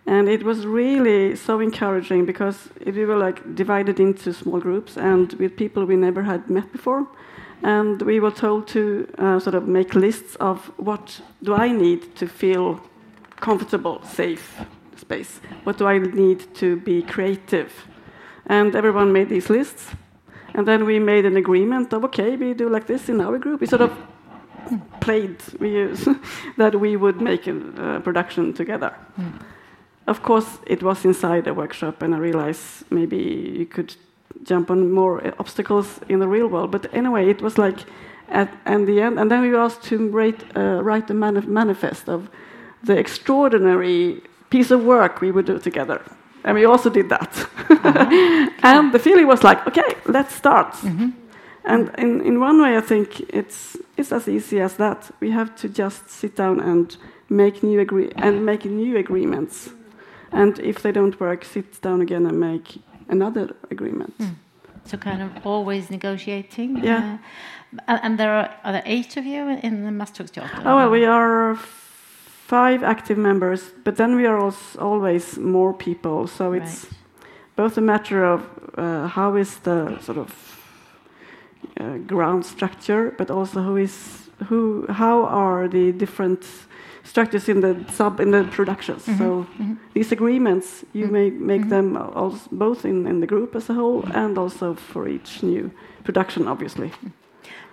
And it was really so encouraging because we were like divided into small groups and with people we never had met before. And we were told to uh, sort of make lists of what do I need to feel comfortable, safe space? What do I need to be creative? And everyone made these lists. And then we made an agreement of okay, we do like this in our group. We sort of played we use that we would make a production together. Mm. Of course, it was inside a workshop, and I realized maybe you could jump on more obstacles in the real world. But anyway, it was like at, at the end, and then we were asked to write, uh, write a manif manifest of the extraordinary piece of work we would do together. And we also did that. Uh -huh. and the feeling was like, okay, let's start. Mm -hmm. And in, in one way, I think it's, it's as easy as that. We have to just sit down and make new agree and make new agreements. And if they don't work, sit down again and make another agreement. Mm. So kind of always negotiating. Yeah. Uh, and there are, are there eight of you in the Masthuggsteatern? Oh well, we are five active members, but then we are also always more people. So it's right. both a matter of uh, how is the sort of uh, ground structure, but also who is who how are the different structures in the sub in the productions. Mm -hmm. So mm -hmm. these agreements you mm -hmm. may make mm-hmm. them also both in, in the group as a whole and also for each new production, obviously.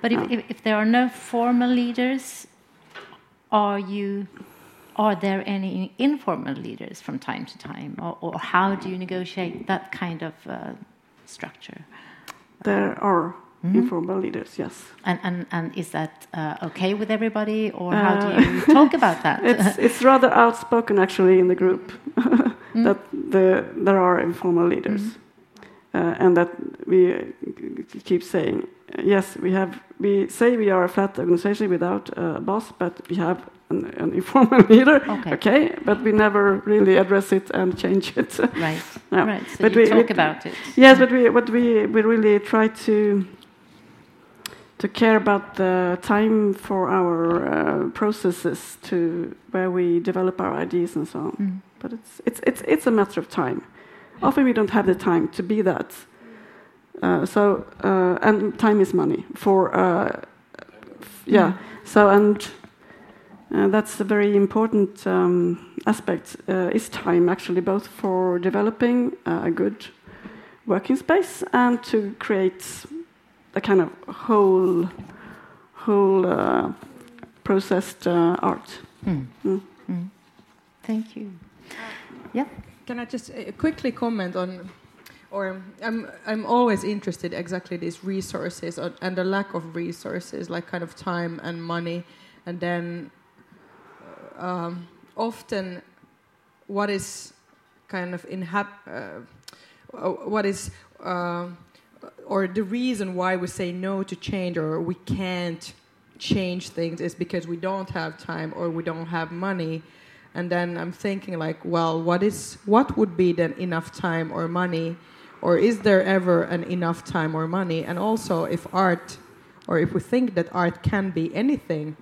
But if, if, if there are no formal leaders, are you are there any informal leaders from time to time, or, or how do you negotiate that kind of uh, structure? There are Mm -hmm. informal leaders, yes. And, and, and is that uh, okay with everybody, or how do you uh, talk about that? it's, it's rather outspoken, actually, in the group mm. that the, there are informal leaders, mm. uh, and that we keep saying, yes, we have. We say we are a flat organization without a boss, but we have an, an informal leader. Okay. okay. but we never really address it and change it. right. no. Right. So but we talk about it. Yes, but we, but we, we really try to to care about the time for our uh, processes to where we develop our ideas and so on. Mm. But it's it's it's it's a matter of time. Often we don't have the time to be that. Uh, so uh, and time is money for uh, yeah. Mm. So and uh, that's a very important um, aspect. Uh, is time actually both for developing a good working space and to create a kind of whole whole uh, processed uh, art. Mm. Mm. Mm. Thank you. Yeah. Can I just uh, quickly comment on, or I'm I'm always interested exactly these resources or, and the lack of resources, like kind of time and money, and then uh, um, often what is kind of inhab uh, what is uh, or the reason why we say no to change or we can't change things is because we don't have time or we don't have money. And then i'm thinking like well what is what would be then enough time or money? Or is there ever an enough time or money? And also if art or if we think that art can be anything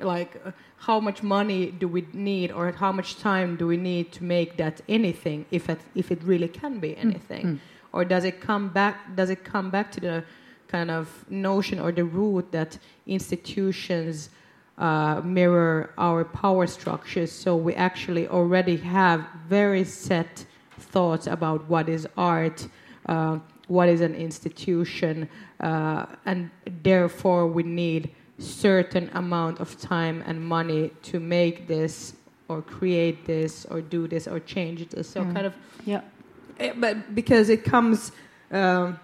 like uh, how much money do we need or how much time do we need to make that anything if it if it really can be anything? Mm. Or does it come back does it come back to the kind of notion or the root that institutions uh, mirror our power structures so we actually already have very set thoughts about what is art uh, what is an institution uh, and therefore we need certain amount of time and money to make this or create this or do this or change this so Mm. kind of Yeah. Eh, but because it comes um,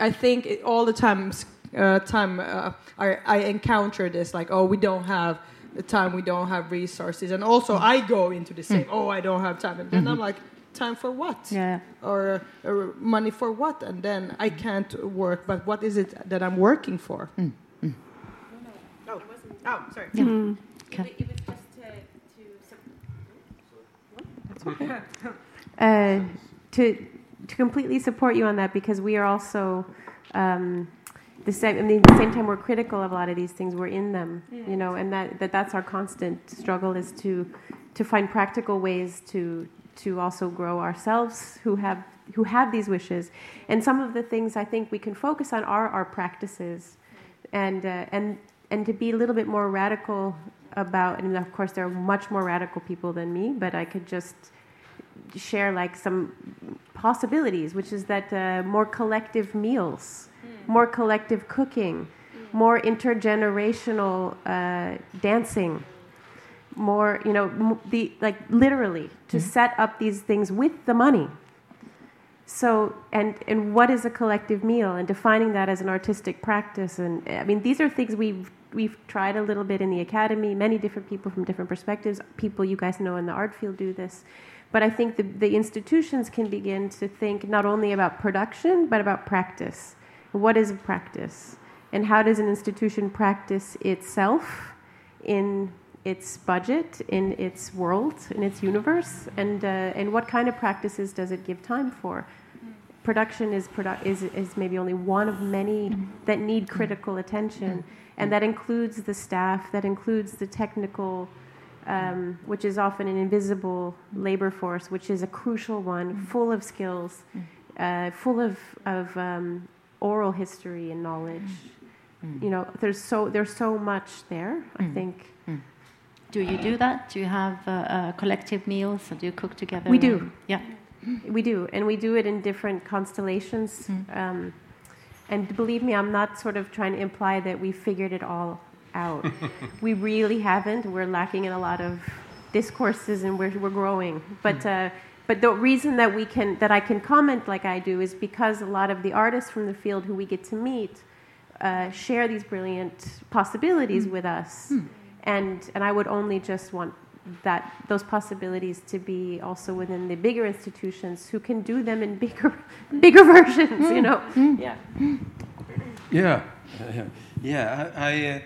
i think it, all the times uh, time uh, I, I encounter this like oh we don't have the time we don't have resources. And also i go into the same oh i don't have time. And then i'm like time for what? Yeah. or, or money for what? And then i can't work. But what is it that i'm working for? Mm. oh, oh sorry. Yeah. Mm. Okay. It was just to, to uh, to to completely support you on that because we are also um, the same. I mean, at the same time, we're critical of a lot of these things. We're in them, you know, and that, that that's our constant struggle is to to find practical ways to to also grow ourselves who have who have these wishes. And some of the things I think we can focus on are our practices, and uh, and and to be a little bit more radical about. And of course, there are much more radical people than me, but I could just share like some possibilities, which is that uh, more collective meals, more collective cooking, more intergenerational uh, dancing, more you know m- the like literally to set up these things with the money. So and and what is a collective meal and defining that as an artistic practice and I mean these are things we've we've tried a little bit in the academy. Many different people from different perspectives. People you guys know in the art field do this. But I think the, the institutions can begin to think not only about production, but about practice. What is practice? And how does an institution practice itself in its budget, in its world, in its universe? And, uh, and what kind of practices does it give time for? Production is, produ- is, is maybe only one of many that need critical attention. And that includes the staff, that includes the technical um, which is often an invisible labor force, which is a crucial one, full of skills, uh, full of, of um, oral history and knowledge. You know, there's so there's so much there. I think Do you do that? Do you have uh, uh, collective meals? Do you cook together? We do. Yeah. we do, and we do it in different constellations. Um, and believe me, I'm not sort of trying to imply that we figured it all out. we really haven't. We're lacking in a lot of discourses, and we're we're growing. But uh, but the reason that we can that I can comment like I do is because a lot of the artists from the field who we get to meet uh, share these brilliant possibilities with us, and and I would only just want that those possibilities to be also within the bigger institutions who can do them in bigger bigger versions. You know, yeah. Yeah, yeah, yeah. I, I uh,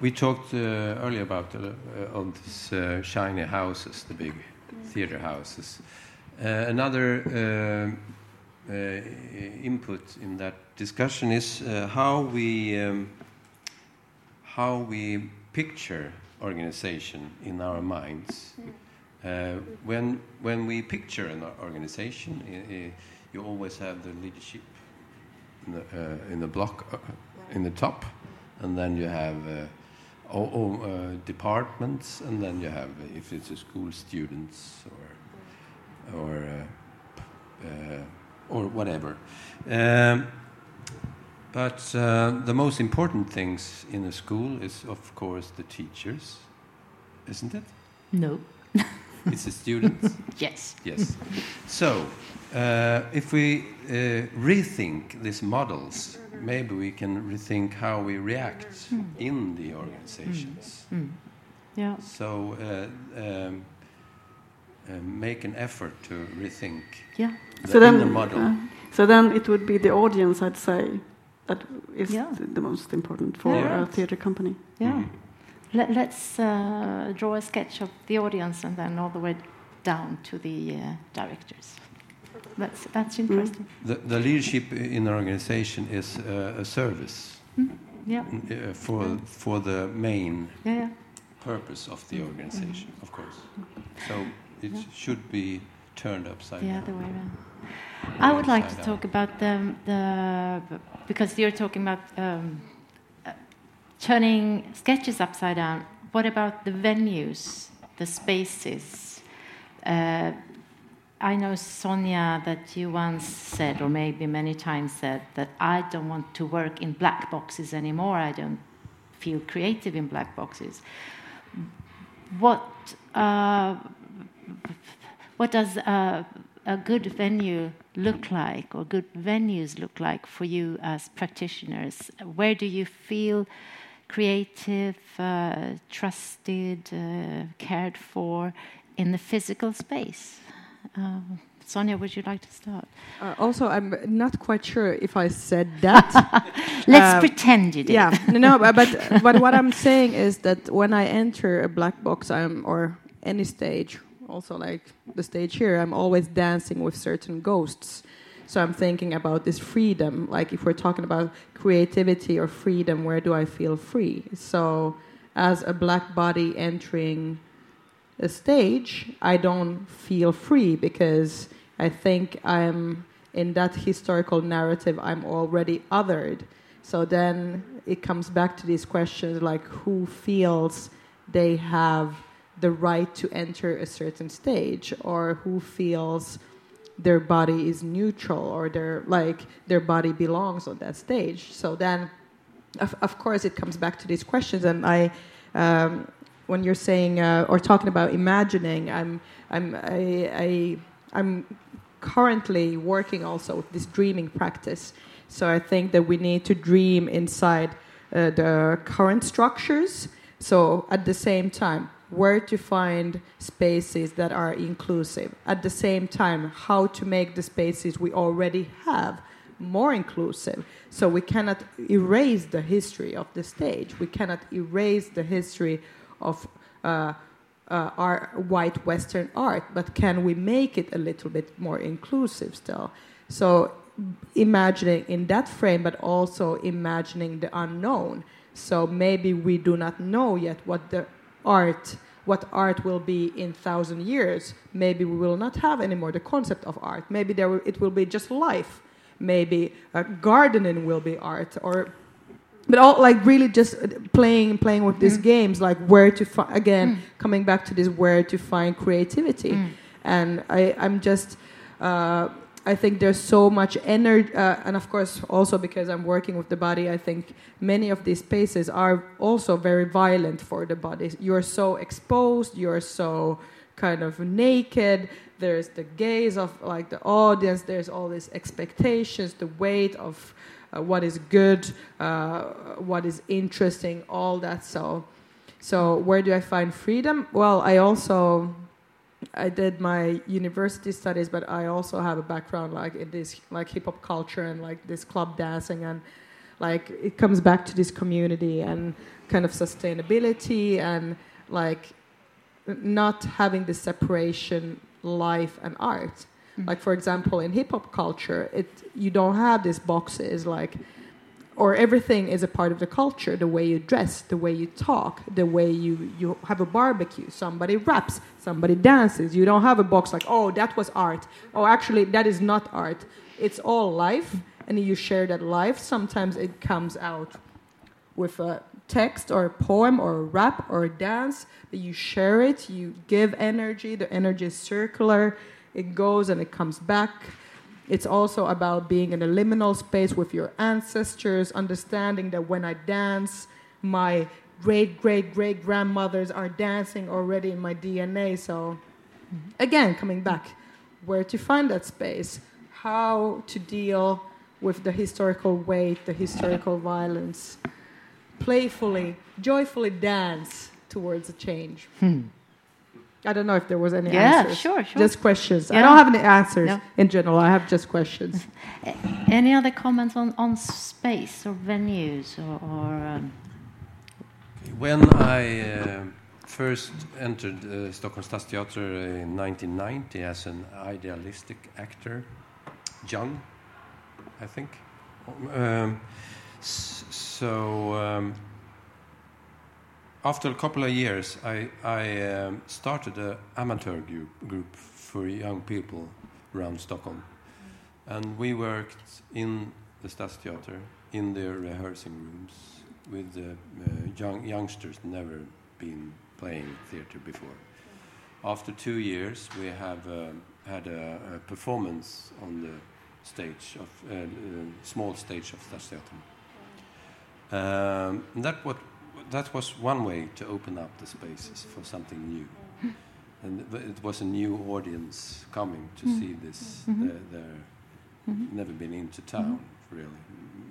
we talked uh, earlier about uh, uh, on these uh, shiny houses, the big theater houses. Uh, another uh, input in that discussion is uh, how we um, how we picture organization in our minds. Uh, when when we picture an organization, you always have the leadership in the, uh, in the block uh, in the top, and then you have all, all, uh, departments, and then you have uh, if it's a school students or or uh, uh, or whatever. Um, but uh, the most important things in a school is, of course, the teachers, isn't it? No. It's the students. Yes. Yes. So, uh, if we uh, rethink these models, maybe we can rethink how we react in the organizations. Mm. Yeah. So, uh, um, uh, make an effort to rethink Yeah. the So then, inner model. uh, so then it would be the audience, I'd say, that is Yeah. th- the most important for Yeah. a theatre company. Yeah. Let, let's uh, draw a sketch of the audience and then all the way down to the uh, directors. That's, that's interesting. The, the leadership in an organization is uh, a service Yeah. uh, for, for the main Yeah. yeah. purpose of the organization, of course. So it should be turned upside the down. other way around. I would like to Upside talk about the, the because you're talking about um, uh, turning sketches upside down. What about the venues, the spaces? Uh, I know Sonya that you once said, or maybe many times said, that I don't want to work in black boxes anymore. I don't feel creative in black boxes. What uh, what does a good venue look like, or good venues look like for you as practitioners? Where do you feel creative, uh, trusted, uh, cared for in the physical space? Uh, Sonya, would you like to start? Uh, also, I'm not quite sure if I said that. Let's Uh, pretend you did. yeah, no, but but, but what I'm saying is that when I enter a black box, I'm or any stage, also like the stage here, I'm always dancing with certain ghosts. So I'm thinking about this freedom. Like if we're talking about creativity or freedom, where do I feel free? So as a black body entering a stage, I don't feel free because I think I'm in that historical narrative, I'm already othered. So then it comes back to these questions like who feels they have the right to enter a certain stage or who feels their body is neutral or their like their body belongs on that stage so then of, of course it comes back to these questions and i um, when you're saying uh, or talking about imagining i'm i'm I, I i'm currently working also with this dreaming practice. So i think that we need to dream inside uh, the current structures. So at the same time where to find spaces that are inclusive. At the same time how to make the spaces we already have more inclusive. So we cannot erase the history of the stage. We cannot erase the history of uh, uh, our white western art but can we make it a little bit more inclusive still? So imagining in that frame but also imagining the unknown. So maybe we do not know yet what the art what art will be in thousand years. Maybe we will not have anymore the concept of art. Maybe there will, it will be just life. Maybe uh, gardening will be art or but all like really just playing playing with these games like where to find again coming back to this where to find creativity and i i'm just uh, I think there's so much energy, uh, and of course, also because I'm working with the body, I think many of these spaces are also very violent for the body. You're so exposed, you're so kind of naked. There's the gaze of like the audience. There's all these expectations, the weight of uh, what is good, uh, what is interesting, all that. So, so where do I find freedom? Well, I also I did my university studies, but I also have a background like in this like hip hop culture and like this club dancing and like it comes back to this community and kind of sustainability and like not having the separation life and art. Mm-hmm. Like for example, in hip hop culture, it you don't have these boxes like or everything is a part of the culture the way you dress the way you talk the way you, you have a barbecue somebody raps somebody dances. You don't have a box like oh that was art. Oh actually that is not art. It's all life and you share that life. Sometimes it comes out with a text or a poem or a rap or a dance that you share it you give energy the energy is circular it goes and it comes back it's also about being in a liminal space with your ancestors, understanding that when I dance, my great great great grandmothers are dancing already in my DNA. So, again, coming back, where to find that space, how to deal with the historical weight, the historical violence, playfully, joyfully dance towards a change. Hmm. I don't know if there was any Yeah, answers. sure, sure. Just questions. I don't have any answers No. in general. I have just questions. Any other comments on, on space or venues or, or um, When I uh, first entered uh, Stockholm Stadsteater in 1990 as an idealistic actor, young, I think. Um, so um, after a couple of years, I, I um, started an amateur group, group for young people around Stockholm. And we worked in the Stadsteater, in the rehearsing rooms, with the uh, young youngsters never been playing theater before. After two years, we have um had a, a performance on the stage of uh, uh, small stage of Stadsteatern. Um, that what that was one way to open up the spaces for something new. And it was a new audience coming to Mm. see this. Mhm. They're, they're Mhm. never been into town, really.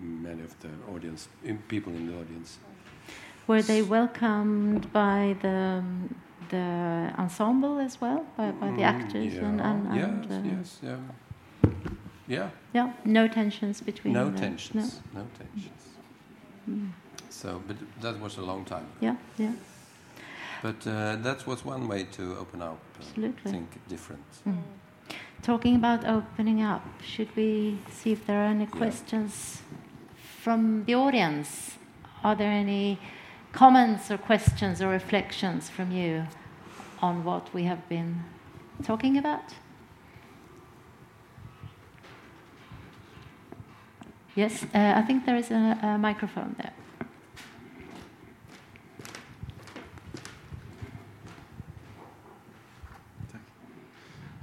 Many of the audience, in- people in the audience. were they welcomed by the the ensemble as well, by, by the Mm, actors yeah. and, and, and yes, uh, yes, yeah, yeah. yeah, no tensions between No the- tensions, no tensions. Mm. So, but that was a long time. Yeah, yeah, But uh, that was one way to open up, uh, Absolutely. think different. Mm. Talking about opening up, should we see if there are any Yeah. questions from the audience? Are there any comments or questions or reflections from you on what we have been talking about? Yes, uh, I think there is a, a microphone there.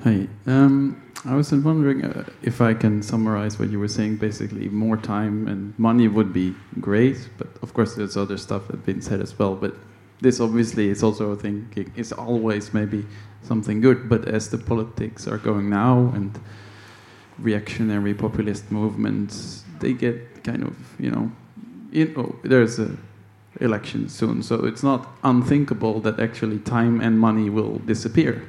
Hi. Um, I was wondering uh, if I can summarize what you were saying. Basically, more time and money would be great, but of course, there's other stuff that's been said as well. But this obviously is also a thing. It's always maybe something good. But as the politics are going now and reactionary populist movements, they get kind of you know, you know there's a election soon, so it's not unthinkable that actually time and money will disappear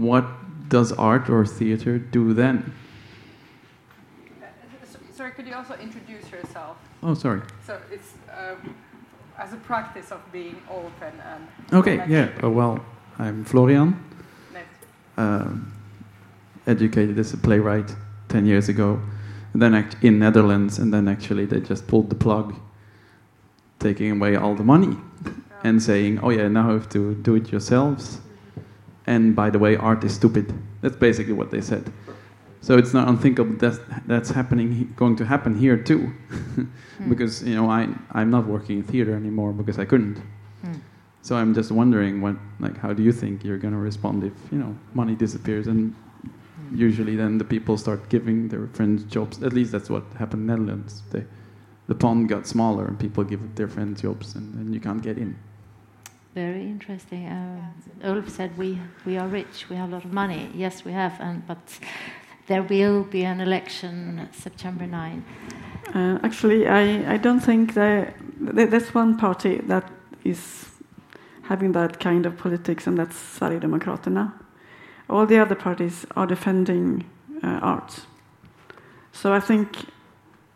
what does art or theater do then? Sorry, could you also introduce yourself? Oh, sorry. So it's um, as a practice of being open and. Okay, yeah. Uh, well, I'm Florian, Nice. um, educated as a playwright 10 years ago, and then act in Netherlands, and then actually they just pulled the plug, taking away all the money, and saying, oh yeah, now you have to do it yourselves. And by the way, art is stupid. That's basically what they said. So it's not unthinkable that that's happening, going to happen here too, because you know I I'm not working in theater anymore because I couldn't. Mm. So I'm just wondering, what like how do you think you're going to respond if you know money disappears and usually then the people start giving their friends jobs. At least that's what happened in Netherlands. They, the pond got smaller and people give their friends jobs and then you can't get in. Very interesting. Uh, Ulf said we we are rich, we have a lot of money. Yes, we have, and but there will be an election September 9. Uh, actually, I, I don't think that there's one party that is having that kind of politics, and that's Sverigedemokraterna. All the other parties are defending uh, art. So I think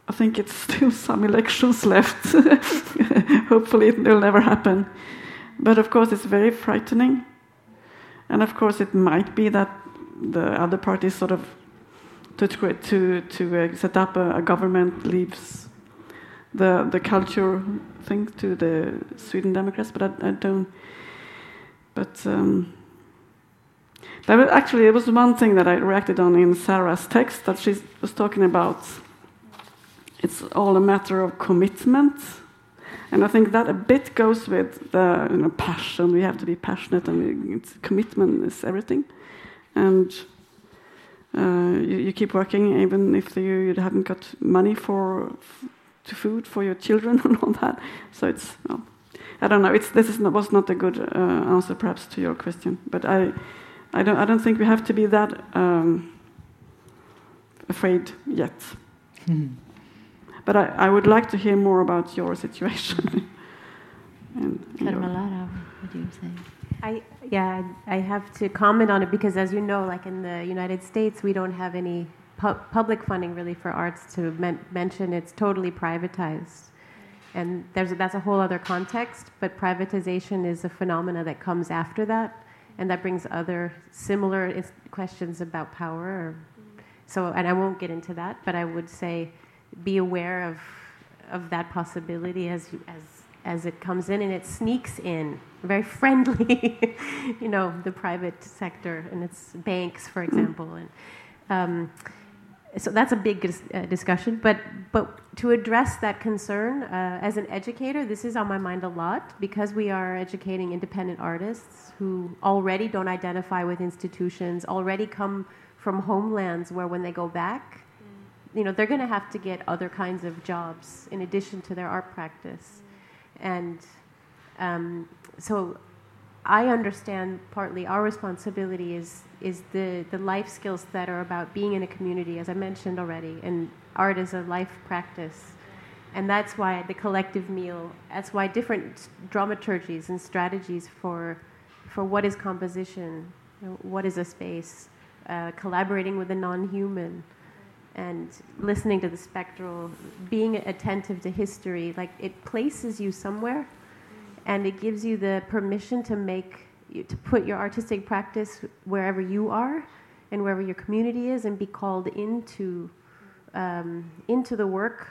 I think it's still some elections left. Hopefully, it will never happen. But of course, it's very frightening. And of course, it might be that the other parties sort of to to to uh, set up a, a, government leaves the the culture thing to the Sweden Democrats, but I, I don't. But um, that was, actually, it was one thing that I reacted on in Sarah's text that she was talking about. It's all a matter of commitment, and I think that a bit goes with the you know, passion. We have to be passionate, and commitment is everything. And uh, you, you, keep working even if you, you haven't got money for to food for your children and all that. So it's well, I don't know. It's this is not, was not a good uh, answer perhaps to your question, but I I don't I don't think we have to be that um, afraid yet. Mm. But I, I would like to hear more about your situation. and, Karmenlara, what do you say? I yeah, I have to comment on it because, as you know, like in the United States, we don't have any pu- public funding really for arts to men- mention. It's totally privatized, and there's that's a whole other context. But privatization is a phenomena that comes after that, and that brings other similar is- questions about power. so, and I won't get into that, but I would say, be aware of of that possibility as you, as as it comes in and it sneaks in very friendly you know the private sector and its banks for example. And um, so that's a big dis- uh, discussion but but to address that concern uh, as an educator this is on my mind a lot because we are educating independent artists who already don't identify with institutions already come from homelands where when they go back you know they're going to have to get other kinds of jobs in addition to their art practice and um, so I understand partly our responsibility is is the, the life skills that are about being in a community, as I mentioned already, and art is a life practice. And that's why the collective meal, that's why different dramaturgies and strategies for, for what is composition, you know, what is a space, uh, collaborating with the non human, and listening to the spectral, being attentive to history, like it places you somewhere and it gives you the permission to make to put your artistic practice wherever you are and wherever your community is and be called into um, into the work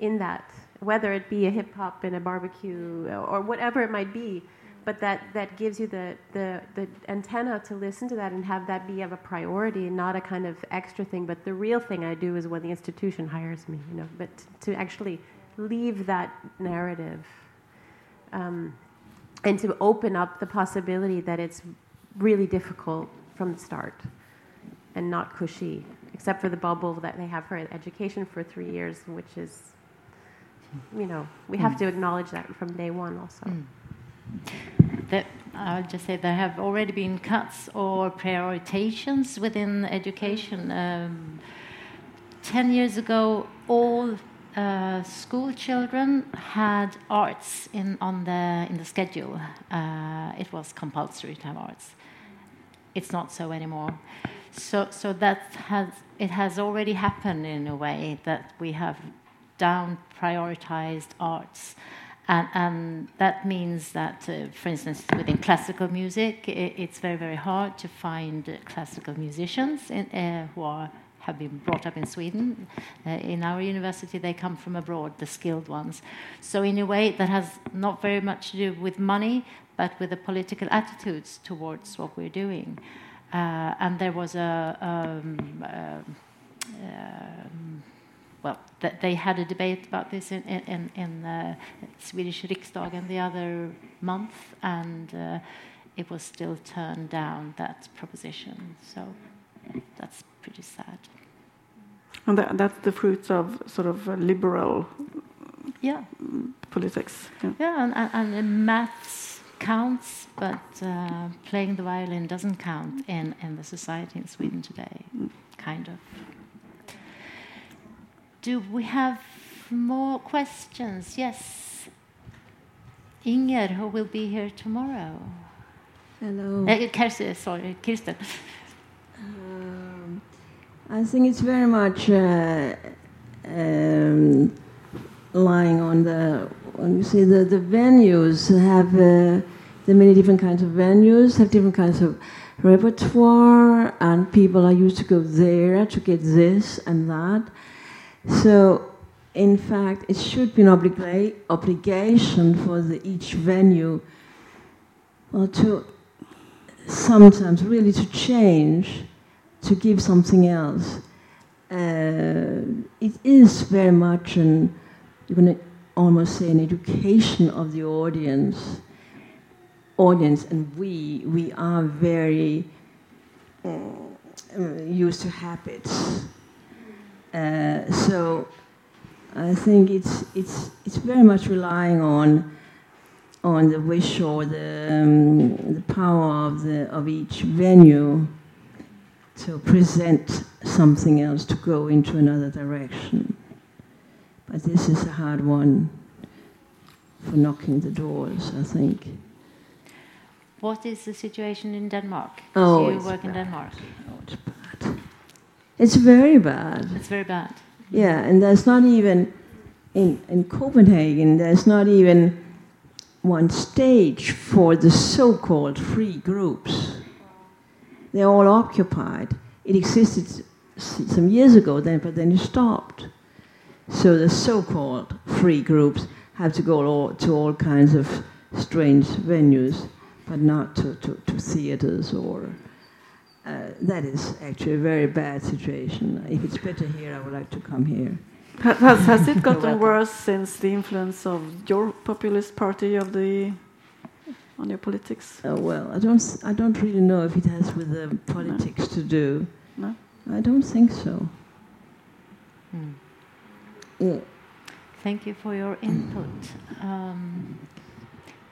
in that whether it be a hip hop and a barbecue or whatever it might be but that, that gives you the, the, the antenna to listen to that and have that be of a priority and not a kind of extra thing. But the real thing I do is when the institution hires me, you know, but to actually leave that narrative um, and to open up the possibility that it's really difficult from the start and not cushy, except for the bubble that they have for education for three years, which is, you know, we have mm. to acknowledge that from day one also. Mm. That I would just say there have already been cuts or prioritizations within education. Um, Ten years ago, all uh, school children had arts in on the in the schedule. Uh, it was compulsory to have arts. It's not so anymore. So so that has it has already happened in a way that we have down prioritized arts. And, and, that means that, uh, for instance, within classical music, it, it's very, very hard to find classical musicians in, uh, who are, have been brought up in Sweden. Uh, in our university, they come from abroad, the skilled ones. So, in a way, that has not very much to do with money, but with the political attitudes towards what we're doing. Uh, and there was a. Um, uh, um, well, th they had a debate about this in, in, in uh, Swedish Riksdagen the other month, and uh, it was still turned down, that proposition. So that's pretty sad. And that, that's the fruits of sort of liberal yeah. politics. Yeah, yeah and, and, and maths counts, but uh, playing the violin doesn't count in, in the society in Sweden today, mm. kind of. Do we have more questions? Yes. Inger, who will be here tomorrow. Hello. Uh, Kirsten, sorry, Kirsten. Um, I think it's very much uh, um, lying on the. When you see the, the venues have uh, the many different kinds of venues have different kinds of repertoire, and people are used to go there to get this and that. So, in fact, it should be an obliga- obligation for the, each venue well, to sometimes really to change, to give something else. Uh, it is very much an, you can almost say, an education of the audience. Audience and we, we are very uh, used to habits. Uh, so I think it's, it's, it's very much relying on, on the wish or the, um, the power of, the, of each venue to present something else, to go into another direction. But this is a hard one for knocking the doors, I think. What is the situation in Denmark? Oh, you it's work in. Denmark. Oh, it's very bad. It's very bad. Yeah, and there's not even in in Copenhagen. There's not even one stage for the so-called free groups. They're all occupied. It existed some years ago, then, but then it stopped. So the so-called free groups have to go all, to all kinds of strange venues, but not to, to, to theaters or. Uh, that is actually a very bad situation. If it's better here, I would like to come here. Has, has it gotten worse since the influence of your populist party of the on your politics? Uh, well, I don't, s- I don't really know if it has with the politics to do. No. I don't think so. Hmm. Yeah. Thank you for your input. Um,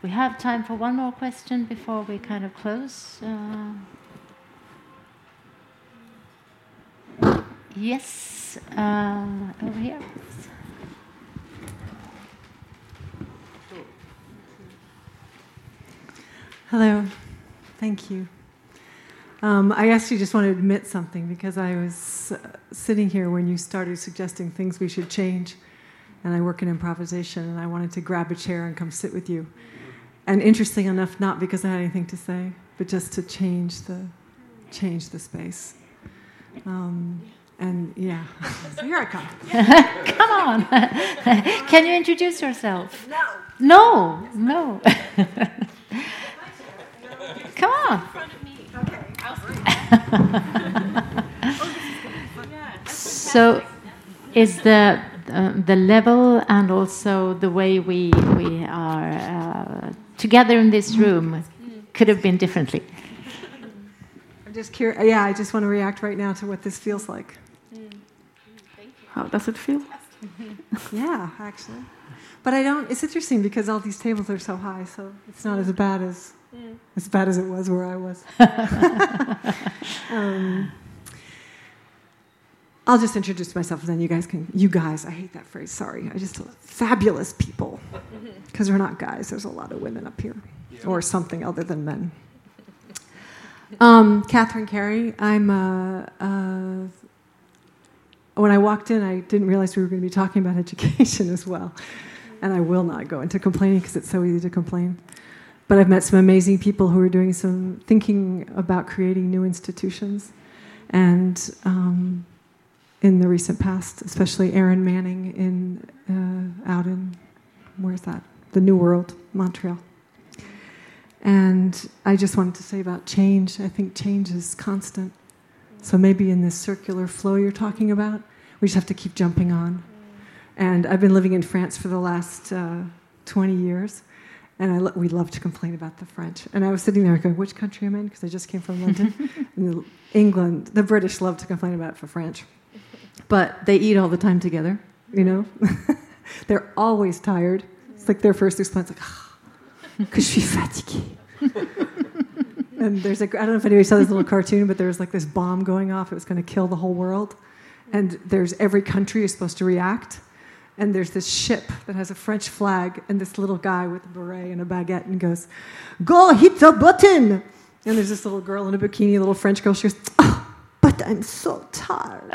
we have time for one more question before we kind of close. Uh, yes, uh, over here. Hello. Thank you. Um, I actually just want to admit something because I was uh, sitting here when you started suggesting things we should change, and I work in improvisation, and I wanted to grab a chair and come sit with you. And interesting enough, not because I had anything to say, but just to change the change the space. Um, and yeah, so here I come. Come on. Can you introduce yourself? No. No, no. Come on. so, is the uh, the level and also the way we we are uh, together in this room could have been differently? I'm just curious. Yeah, I just want to react right now to what this feels like. How does it feel? Yeah, actually. But I don't. It's interesting because all these tables are so high, so it's not as bad as as bad as it was where I was. um, I'll just introduce myself, and then you guys can. You guys, I hate that phrase. Sorry, I just fabulous people because we're not guys. There's a lot of women up here, or something other than men. Um, Catherine Carey. I'm a, uh, when I walked in, I didn't realize we were going to be talking about education as well. And I will not go into complaining because it's so easy to complain. But I've met some amazing people who are doing some thinking about creating new institutions. And um, in the recent past, especially Erin Manning in uh, out in where's that? The New World, Montreal. And I just wanted to say about change. I think change is constant. So maybe in this circular flow you're talking about, we just have to keep jumping on. And I've been living in France for the last uh, 20 years, and I lo- we love to complain about the French. And I was sitting there going, which country am I in? Because I just came from London. the, England, the British love to complain about the French. But they eat all the time together, you know? They're always tired. It's like their first response, like, ah, que je suis fatiguée. and there's a, I don't know if anybody saw this little cartoon, but there was like this bomb going off. It was going to kill the whole world. And there's every country is supposed to react. And there's this ship that has a French flag and this little guy with a beret and a baguette and goes, Go hit the button. And there's this little girl in a bikini, little French girl. She goes, oh, But I'm so tired.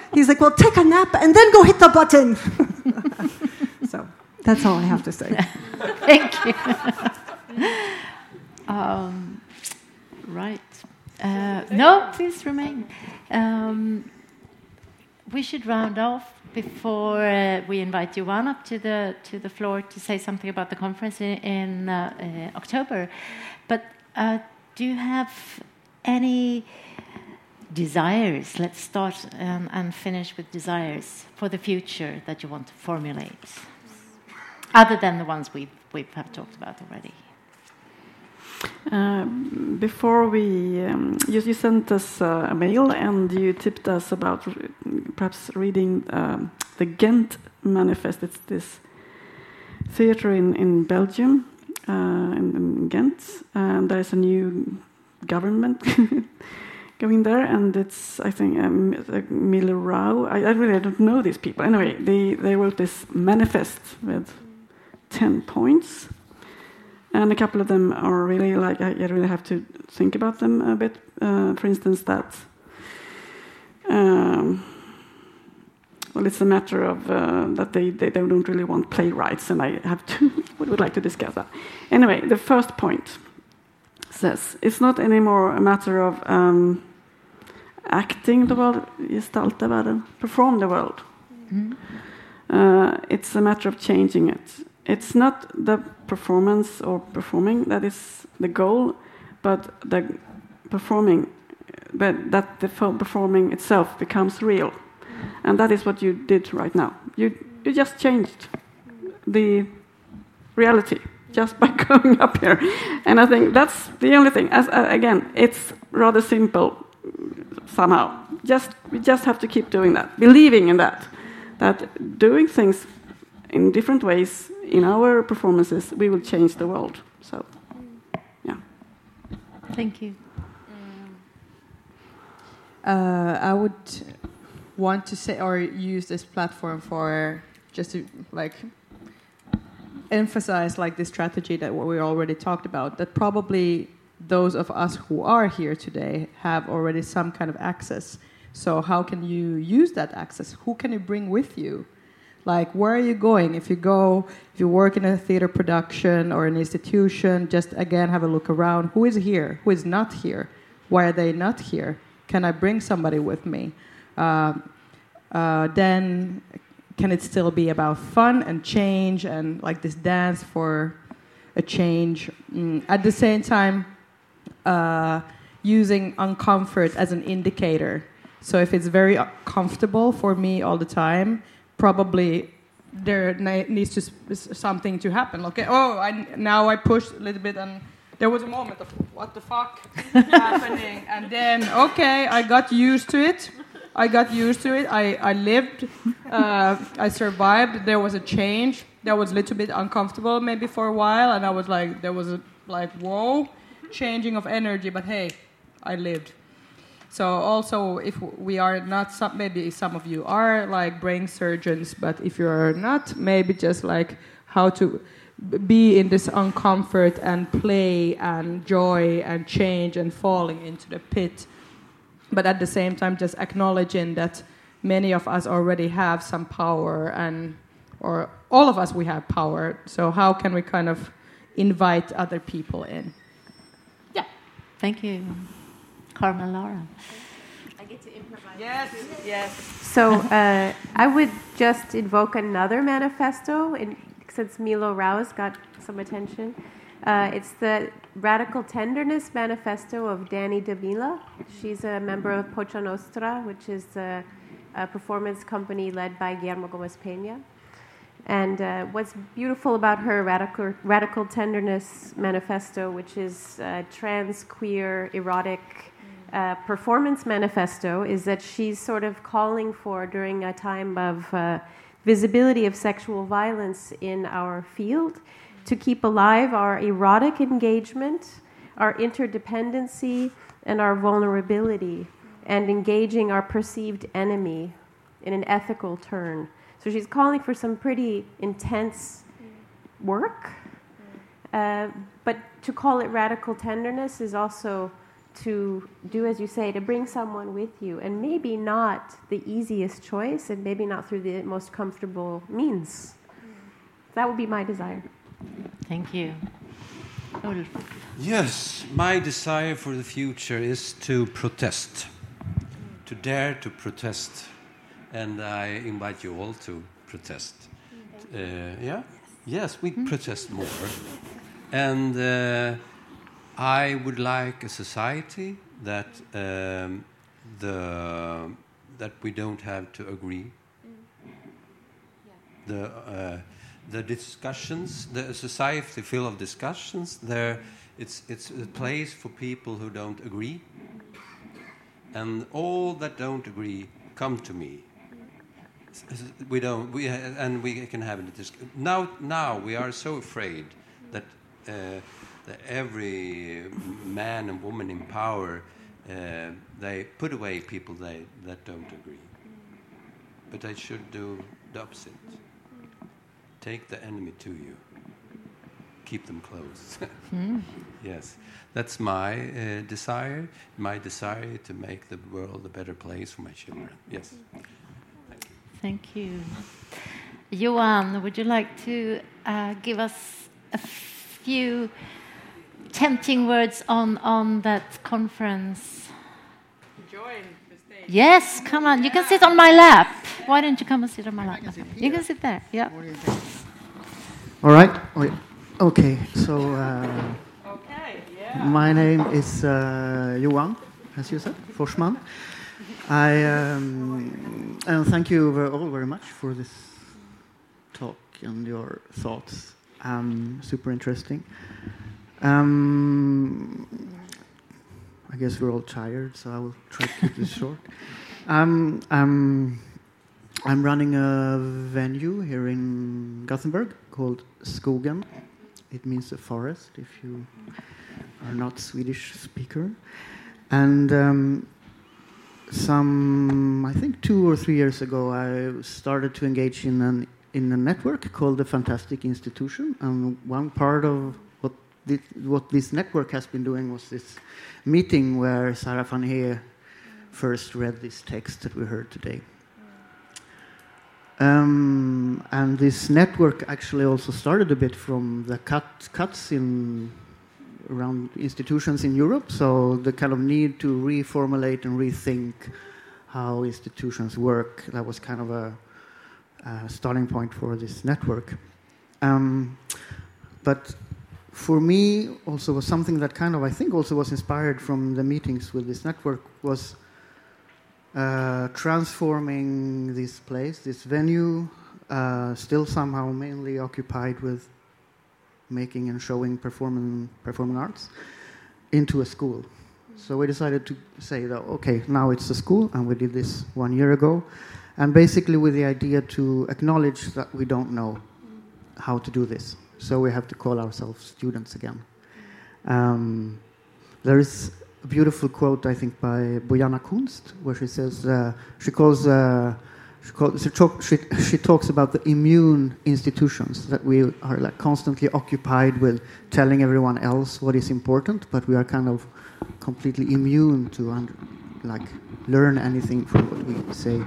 He's like, Well, take a nap and then go hit the button. so that's all I have to say. Thank you. um, right. Uh, no, please remain. Um, we should round off before uh, we invite Johan up to the to the floor to say something about the conference in, in uh, uh, October. But uh, do you have any desires? Let's start um, and finish with desires for the future that you want to formulate, other than the ones we we have talked about already. Uh, before we, um, you, you, sent us uh, a mail and you tipped us about perhaps reading um, the Ghent Manifest. It's this theater in, in Belgium, uh, in, in, Ghent, and there's a new government going there, and it's, I think, um, Milo Rau. I, I, really don't know these people. Anyway, they, they wrote this manifest with 10 points and a couple of them are really like I, really have to think about them a bit. Uh, for instance, that um, well, it's a matter of uh, that they, they don't really want playwrights, and I have to would like to discuss that. Anyway, the first point says it's not anymore a matter of um, acting the world, gestalta världen, perform the world. Mm. Uh, it's a matter of changing it it's not the performance or performing that is the goal, but the performing, but that the performing itself becomes real, and that is what you did right now. You you just changed the reality just by going up here, and I think that's the only thing. As uh, again, it's rather simple somehow. Just we just have to keep doing that, believing in that, that doing things in different ways in our performances, we will change the world. So, yeah. Thank you. Uh, I would want to say or use this platform for just to like emphasize like the strategy that we already talked about that probably those of us who are here today have already some kind of access so how can you use that access who can you bring with you like, where are you going? If you go, if you work in a theater production or an institution, just again have a look around. Who is here? Who is not here? Why are they not here? Can I bring somebody with me? Uh, uh, then, can it still be about fun and change and like this dance for a change? Mm. At the same time, uh, using uncomfort as an indicator. So if it's very comfortable for me all the time, probably there needs to something to happen. Okay, oh, I, now I pushed a little bit, and there was a moment of what the fuck happening, and then okay, I got used to it. I got used to it. I, I lived. Uh, I survived. There was a change. That was a little bit uncomfortable, maybe for a while, and I was like, there was a like whoa, changing of energy. But hey, I lived. So also, if we are not, some, maybe some of you are like brain surgeons, but if you're not, maybe just like how to be in this uncomfort and play and joy and change and falling into the pit. But at the same time, just acknowledging that many of us already have some power and or all of us we have power. So how can we kind of invite other people in? Yeah. Thank you. Karmenlara. I get to improvise. Yes, yes. So uh, I would just invoke another manifesto, in, since Milo Rau's got some attention. Uh, it's the Radical Tenderness Manifesto of Dani d'Emilia. She's a member of Pocha Nostra, which is a, a performance company led by Guillermo Gomez Pena. And uh, what's beautiful about her radical, radical tenderness manifesto, which is uh, trans, queer, erotic, uh, performance manifesto is that she's sort of calling for during a time of uh, visibility of sexual violence in our field to keep alive our erotic engagement, our interdependency, and our vulnerability, and engaging our perceived enemy in an ethical turn. So she's calling for some pretty intense work. Uh, but to call it radical tenderness is also to do as you say, to bring someone with you, and maybe not the easiest choice, and maybe not through the most comfortable means. That would be my desire. Thank you. Ulf. Yes, my desire for the future is to protest, to dare to protest, and I invite you all to protest. Uh, yeah, yes, we protest more, and uh, I would like a society that um, the that we don't have to agree. The uh, the discussions, the society full of discussions. There, it's it's a place for people who don't agree, and all that don't agree come to me. We don't, we and we can have it. dis- Now, now we are so afraid that, uh, that every man and woman in power uh, they put away people they that don't agree. But they should do the opposite. Take the enemy to you. Keep them close. Mm. Yes, that's my uh, desire. My desire to make the world a better place for my children. Yes. Thank you. Johan, would you like to uh, give us a few tempting words on, on that conference? Join the stage. Yes, come on. You can sit on my lap. Why don't you come and sit on my lap? You can sit there. Yeah. All right. Wait. Okay. So uh, my name is uh, Johan, as you said, Forsman. I um, and thank you ver- all very much for this talk and your thoughts. Um, super interesting. Um, I guess we're all tired, so I will try to keep this short. Um, um, I'm running a venue here in Gothenburg called Skogen. It means a forest if you are not Swedish speaker. And um, some, I think two or three years ago, I started to engage in an in a network called the Fantastic Institution. And one part of what this, what this network has been doing was this meeting where Sarah Vanhee first read this text that we heard today. Um, and this network actually also started a bit from the cut, cuts in around institutions in Europe. So the kind of need to reformulate and rethink how institutions work. That was kind of a, a starting point for this network. Um, but for me, also was something that kind of I think also was inspired from the meetings with this network was uh, transforming this place, this venue, uh, still somehow mainly occupied with making and showing performing performing arts, into a school. So we decided to say that okay, now it's a school, and we did this one year ago, and basically with the idea to acknowledge that we don't know how to do this, so we have to call ourselves students again. Um, there is a beautiful quote, I think, by Bojana Kunst, where she says uh, she calls. Uh, she, she, talk, she, she talks about the immune institutions that we are like constantly occupied with telling everyone else what is important, but we are kind of completely immune to under, like learn anything from what we say.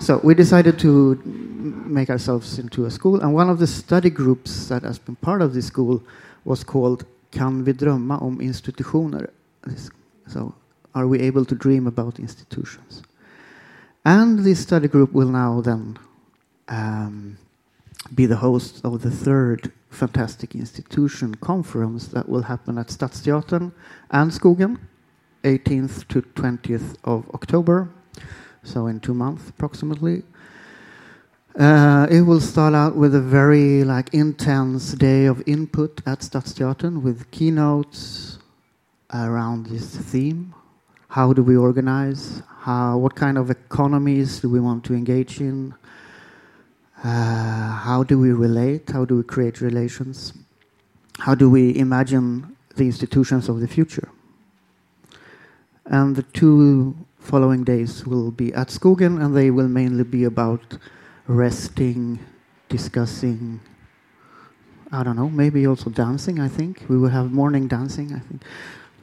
So we decided to make ourselves into a school, and one of the study groups that has been part of this school was called Kan vi drömma om institutioner? So, are we able to dream about institutions? And this study group will now then um, be the host of the third Fantastic Institution conference that will happen at Stadsteatern and Skogen, 18th to 20th of October, so in two months approximately. Uh, it will start out with a very like intense day of input at Stadsteatern with keynotes around this theme. How do we organize? How, what kind of economies do we want to engage in? Uh, how do we relate? How do we create relations? How do we imagine the institutions of the future? And the two following days will be at Skogen, and they will mainly be about resting, discussing, I don't know, maybe also dancing, I think. We will have morning dancing, I think.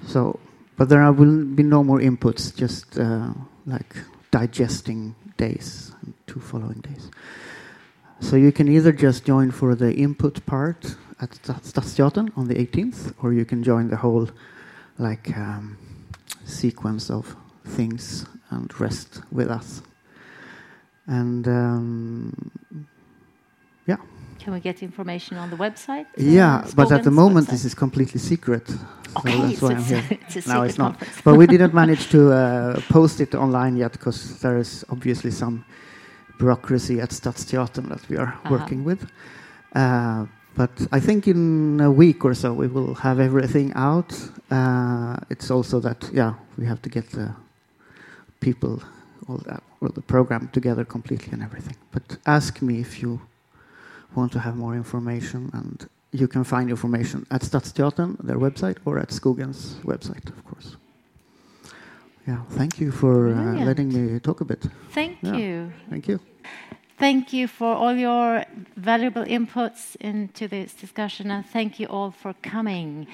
So, but there will be no more inputs, just uh, like digesting days, two following days. So you can either just join for the input part at Stadsteatern on the 18th, or you can join the whole like um, sequence of things and rest with us. And um, yeah. Can we get information on the website? Yeah, uh, but at the moment website? this is completely secret. So Okay, that's why I'm it's- here. it's no, it's not. but we didn't manage to uh, post it online yet because there is obviously some bureaucracy at Stadsteatern that we are Uh-huh. working with. Uh, but I think in a week or so we will have everything out. Uh, it's also that yeah we have to get the people all that or the program together completely and everything. But ask me if you want to have more information and you can find information at Stadsteatern, their website, or at Skogen's website, of course. Yeah, thank you for uh, letting me talk a bit. Thank Yeah, you. Thank you. Thank you for all your valuable inputs into this discussion, and thank you all for coming.